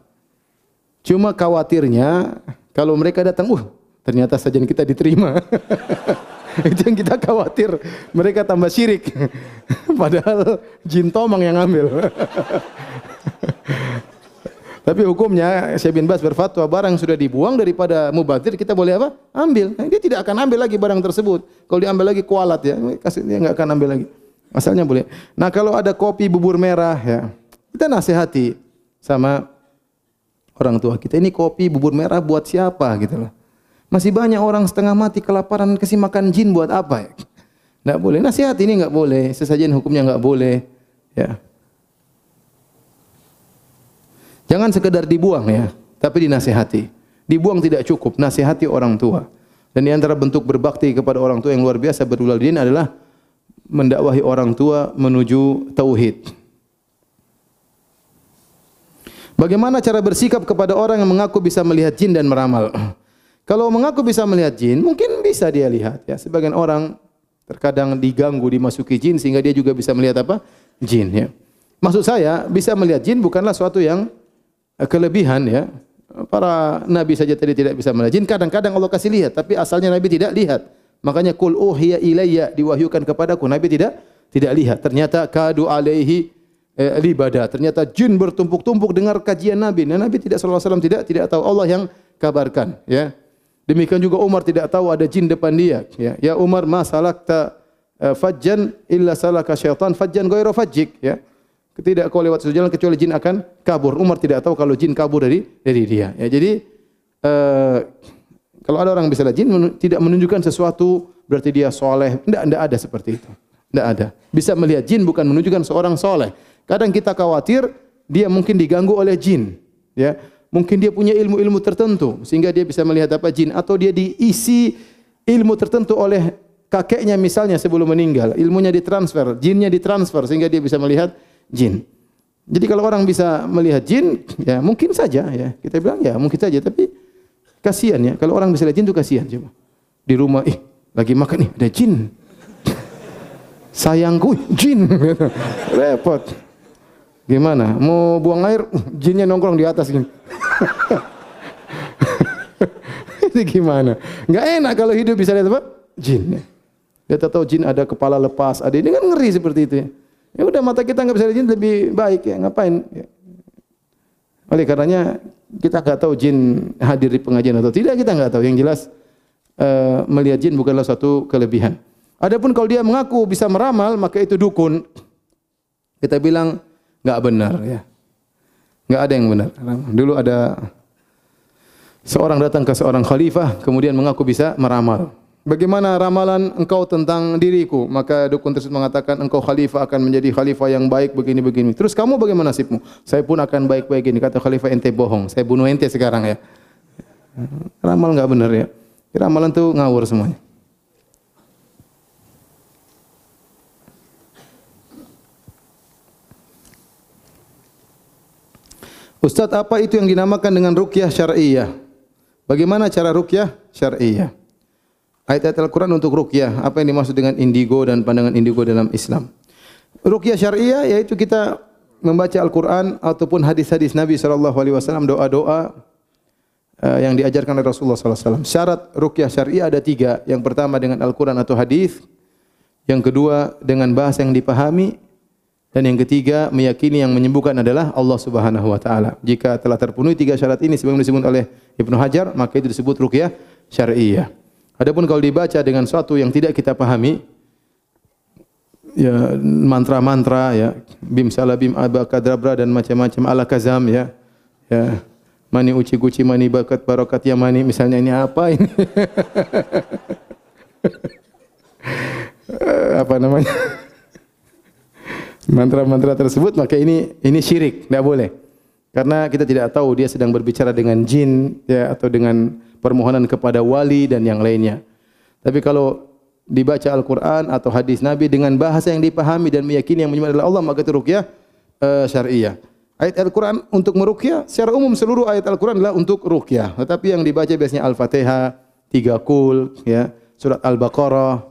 Cuma khawatirnya kalau mereka datang, uh, ternyata sajian kita diterima. Itu yang kita khawatir. Mereka tambah syirik. Padahal jin tomang yang ambil. Tapi hukumnya Syekh bin Bas berfatwa barang sudah dibuang daripada mubazir kita boleh apa? Ambil. Dia tidak akan ambil lagi barang tersebut. Kalau diambil lagi kualat ya, kasih dia enggak akan ambil lagi. Asalnya boleh. Nah kalau ada kopi bubur merah ya, kita nasihati sama orang tua kita. Ini kopi bubur merah buat siapa gitu loh. Masih banyak orang setengah mati kelaparan kasih makan jin buat apa ya? Tidak boleh. Nasihat ini enggak boleh. Sesajen hukumnya enggak boleh. Ya. Jangan sekedar dibuang ya, tapi dinasihati. Dibuang tidak cukup, nasihati orang tua. Dan di antara bentuk berbakti kepada orang tua yang luar biasa berulang din adalah mendakwahi orang tua menuju tauhid. Bagaimana cara bersikap kepada orang yang mengaku bisa melihat jin dan meramal? Kalau mengaku bisa melihat jin, mungkin bisa dia lihat. Ya, sebagian orang terkadang diganggu dimasuki jin sehingga dia juga bisa melihat apa? Jin. Ya. Maksud saya bisa melihat jin bukanlah suatu yang kelebihan ya. Para nabi saja tadi tidak bisa melihat jin. Kadang-kadang Allah kasih lihat, tapi asalnya nabi tidak lihat. Makanya kul uhiya ilayya diwahyukan kepadaku. Nabi tidak tidak lihat. Ternyata kadu alaihi eh, libada. Ternyata jin bertumpuk-tumpuk dengar kajian Nabi. Nah, Nabi tidak sallallahu alaihi tidak tidak tahu Allah yang kabarkan, ya. Demikian juga Umar tidak tahu ada jin depan dia, ya. Ya Umar ma salakta uh, fajjan illa salaka syaitan fajjan ghairu fajjik, ya. Tidak kau lewat suatu jalan kecuali jin akan kabur. Umar tidak tahu kalau jin kabur dari dari dia. Ya, jadi uh, kalau ada orang bisa lihat jin tidak menunjukkan sesuatu berarti dia soleh. Tidak, tidak ada seperti itu. Tidak ada. Bisa melihat jin bukan menunjukkan seorang soleh. Kadang kita khawatir dia mungkin diganggu oleh jin. Ya, mungkin dia punya ilmu-ilmu tertentu sehingga dia bisa melihat apa jin atau dia diisi ilmu tertentu oleh kakeknya misalnya sebelum meninggal, ilmunya ditransfer, jinnya ditransfer sehingga dia bisa melihat jin. Jadi kalau orang bisa melihat jin, ya mungkin saja ya. Kita bilang ya mungkin saja tapi kasihan ya. Kalau orang bisa lihat jin itu kasihan coba. Di rumah, ih lagi makan nih ada jin. Sayangku jin. Repot. Gimana? Mau buang air, jinnya nongkrong di atas gini. Ini gimana? Enggak enak kalau hidup bisa lihat apa? Jin. Dia tak tahu jin ada kepala lepas, ada ini kan ngeri seperti itu ya. Ya udah mata kita enggak bisa lihat jin lebih baik ya. Ngapain? Ya. Oleh karenanya kita enggak tahu jin hadir di pengajian atau tidak kita enggak tahu. Yang jelas uh, melihat jin bukanlah suatu kelebihan. Adapun kalau dia mengaku bisa meramal maka itu dukun. Kita bilang enggak benar ya. Enggak ada yang benar. Dulu ada seorang datang ke seorang khalifah kemudian mengaku bisa meramal. Bagaimana ramalan engkau tentang diriku? Maka dukun tersebut mengatakan engkau khalifah akan menjadi khalifah yang baik begini-begini. Terus kamu bagaimana nasibmu? Saya pun akan baik-baik ini. Kata khalifah ente bohong. Saya bunuh ente sekarang ya. Ramal enggak benar ya. Ramalan itu ngawur semuanya. Ustaz, apa itu yang dinamakan dengan rukyah syar'iyah? Bagaimana cara rukyah syar'iyah? Ayat-ayat Al-Quran untuk rukyah. Apa yang dimaksud dengan indigo dan pandangan indigo dalam Islam? Rukyah syariah yaitu kita membaca Al-Quran ataupun hadis-hadis Nabi SAW, doa-doa uh, yang diajarkan oleh Rasulullah SAW. Syarat rukyah syariah ada tiga. Yang pertama dengan Al-Quran atau hadis. Yang kedua dengan bahasa yang dipahami. Dan yang ketiga meyakini yang menyembuhkan adalah Allah Subhanahu Wa Taala. Jika telah terpenuhi tiga syarat ini sebagaimana disebut oleh Ibnu Hajar, maka itu disebut rukyah syariah. Adapun kalau dibaca dengan sesuatu yang tidak kita pahami, ya mantra-mantra ya, bim salabim abakadabra dan macam-macam ala kazam ya. Ya. Mani uci guci mani bakat barokat ya mani misalnya ini apa ini? apa namanya? Mantra-mantra tersebut maka ini ini syirik, tidak boleh. Karena kita tidak tahu dia sedang berbicara dengan jin ya atau dengan permohonan kepada wali dan yang lainnya. Tapi kalau dibaca Al-Quran atau hadis Nabi dengan bahasa yang dipahami dan meyakini yang menyembah adalah Allah, maka itu rukyah uh, syariah. Ayat Al-Quran untuk merukyah, secara umum seluruh ayat Al-Quran adalah untuk rukyah. Tetapi yang dibaca biasanya Al-Fatihah, tiga kul, ya, surat Al-Baqarah,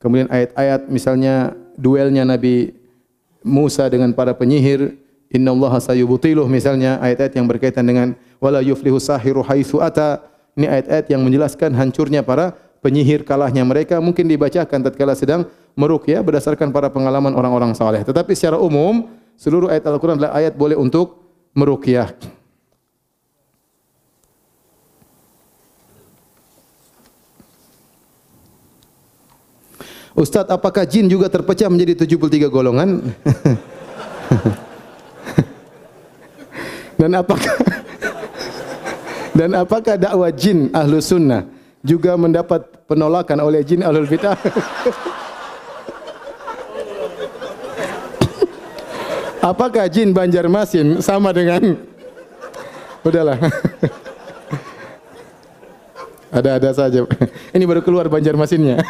kemudian ayat-ayat misalnya duelnya Nabi Musa dengan para penyihir, Inna Allah sayubutiluh misalnya ayat-ayat yang berkaitan dengan wala yuflihu sahiru haitsu ata ini ayat-ayat yang menjelaskan hancurnya para penyihir kalahnya mereka mungkin dibacakan tatkala sedang meruqyah berdasarkan para pengalaman orang-orang saleh. Tetapi secara umum seluruh ayat Al-Qur'an adalah ayat boleh untuk meruqyah. Ustaz, apakah jin juga terpecah menjadi 73 golongan? Dan apakah dan apakah dakwah jin ahlu sunnah juga mendapat penolakan oleh jin ahlul fitah? apakah jin Banjarmasin sama dengan Udahlah. Ada-ada saja. Ini baru keluar Banjarmasinnya.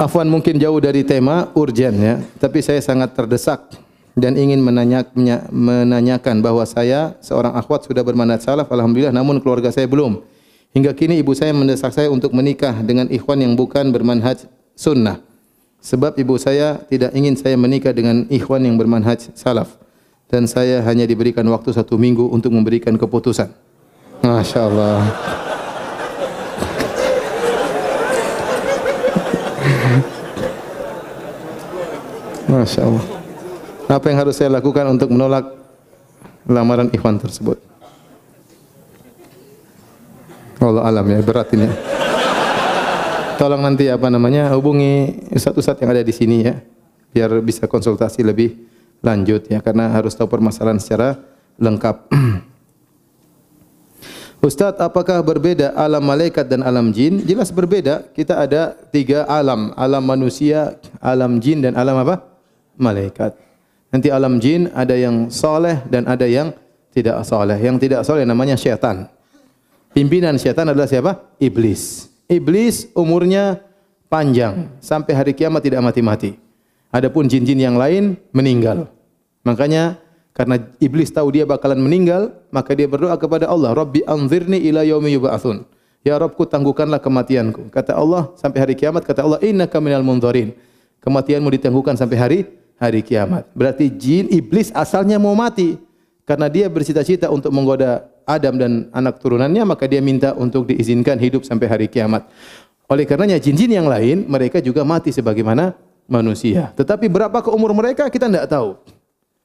Afwan mungkin jauh dari tema urgen ya, tapi saya sangat terdesak dan ingin menanyak, menanyakan bahawa saya seorang akhwat sudah bermanat salaf alhamdulillah namun keluarga saya belum. Hingga kini ibu saya mendesak saya untuk menikah dengan ikhwan yang bukan bermanhaj sunnah. Sebab ibu saya tidak ingin saya menikah dengan ikhwan yang bermanhaj salaf dan saya hanya diberikan waktu satu minggu untuk memberikan keputusan. Masya Allah. Masya Allah. Apa yang harus saya lakukan untuk menolak lamaran ikhwan tersebut? Allah alam ya, berat ini. Tolong nanti apa namanya hubungi ustaz-ustaz yang ada di sini ya, biar bisa konsultasi lebih lanjut ya karena harus tahu permasalahan secara lengkap. Ustaz, apakah berbeda alam malaikat dan alam jin? Jelas berbeda. Kita ada tiga alam. Alam manusia, alam jin dan alam apa? Malaikat. Nanti alam jin ada yang soleh dan ada yang tidak soleh. Yang tidak soleh namanya syaitan. Pimpinan syaitan adalah siapa? Iblis. Iblis umurnya panjang. Sampai hari kiamat tidak mati-mati. Adapun jin-jin yang lain meninggal. Makanya karena iblis tahu dia bakalan meninggal, maka dia berdoa kepada Allah, "Rabbi anzirni ila yaumi yub'atsun." Ya Rabbku tangguhkanlah kematianku. Kata Allah sampai hari kiamat kata Allah, "Innaka minal munzirin." Kematianmu ditangguhkan sampai hari hari kiamat. Berarti jin iblis asalnya mau mati. Karena dia bercita-cita untuk menggoda Adam dan anak turunannya, maka dia minta untuk diizinkan hidup sampai hari kiamat. Oleh karenanya jin-jin yang lain mereka juga mati sebagaimana manusia. Tetapi berapa ke umur mereka kita tidak tahu.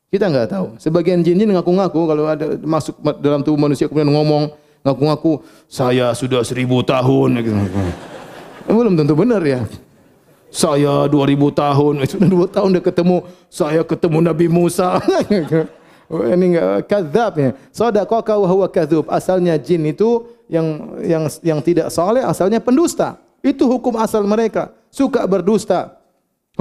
Kita enggak tahu. Sebagian jin-jin ngaku-ngaku kalau ada masuk dalam tubuh manusia kemudian ngomong ngaku-ngaku saya sudah seribu tahun. Belum tentu benar ya. Saya dua ribu tahun, sudah dua tahun dah ketemu. Saya ketemu Nabi Musa. Oh, ini enggak kadzab ya. Sadaqaka wa huwa kadzub. Asalnya jin itu yang yang yang tidak saleh asalnya pendusta. Itu hukum asal mereka. Suka berdusta.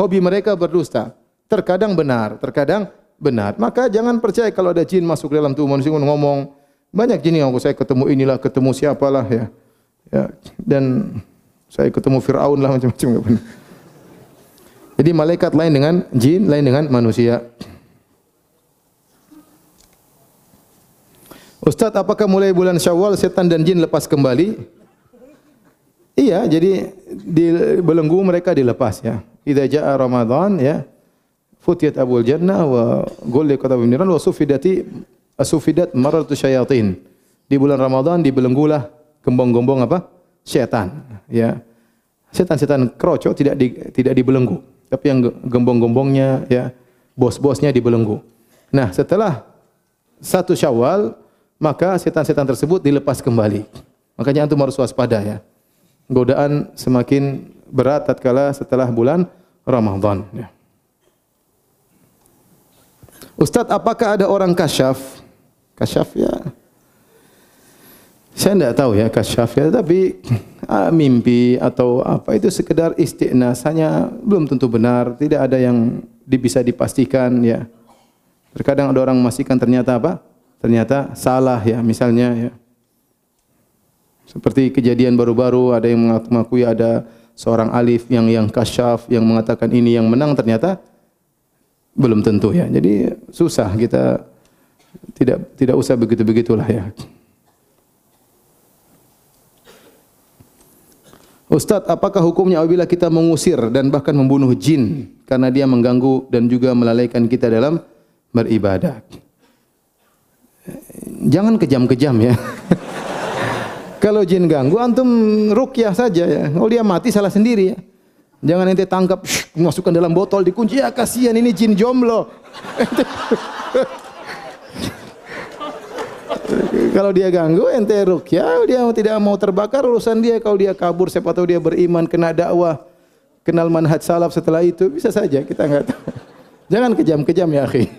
Hobi mereka berdusta. Terkadang benar, terkadang benar. Maka jangan percaya kalau ada jin masuk dalam tubuh manusia ngomong banyak jin yang saya ketemu inilah ketemu siapalah ya. Ya dan saya ketemu Firaun lah macam-macam Jadi malaikat lain dengan jin, lain dengan manusia. Ustaz, apakah mulai bulan Syawal setan dan jin lepas kembali? Iya, jadi di belenggu mereka dilepas ya. Idza jaa Ramadan ya, futiyat abul jannah wa gulli kata bimiran wa sufidati asufidat maratu syayatin. Di bulan Ramadan dibelenggulah gembong-gembong apa? Syaitan. Ya. Setan-setan kroco tidak di, tidak dibelenggu, tapi yang gembong-gembongnya ya bos-bosnya dibelenggu. Nah, setelah satu Syawal maka setan-setan tersebut dilepas kembali. Makanya antum harus waspada ya. Godaan semakin berat tatkala setelah bulan Ramadan ya. Ustaz, apakah ada orang kasyaf? Kasyaf ya. Saya tidak tahu ya kasyaf ya, tapi ah, mimpi atau apa itu sekedar istiqnas, hanya belum tentu benar, tidak ada yang bisa dipastikan ya. Terkadang ada orang memastikan ternyata apa? Ternyata salah ya, misalnya ya. Seperti kejadian baru-baru ada yang mengaku ada seorang alif yang yang kasyaf yang mengatakan ini yang menang ternyata belum tentu ya. Jadi susah kita tidak tidak usah begitu-begitulah ya. Ustaz, apakah hukumnya apabila kita mengusir dan bahkan membunuh jin karena dia mengganggu dan juga melalaikan kita dalam beribadah? Jangan kejam-kejam ya. Kalau jin ganggu, antum rukyah saja ya. Kalau dia mati salah sendiri ya. Jangan ente tangkap, shh, masukkan dalam botol, dikunci. Ya kasihan ini jin jomblo. kalau dia ganggu, ente rukyah, dia tidak mau terbakar, urusan dia. Kalau dia kabur, siapa tahu dia beriman, kena dakwah, kenal manhaj salaf setelah itu, bisa saja, kita enggak tahu. Jangan kejam-kejam ya akhi.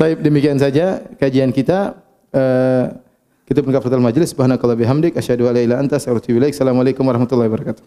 Taib demikian saja kajian kita. Uh, kita pun kafatul majlis. Subhanakallah bihamdik. Asyadu ala ila anta. Assalamualaikum warahmatullahi wabarakatuh.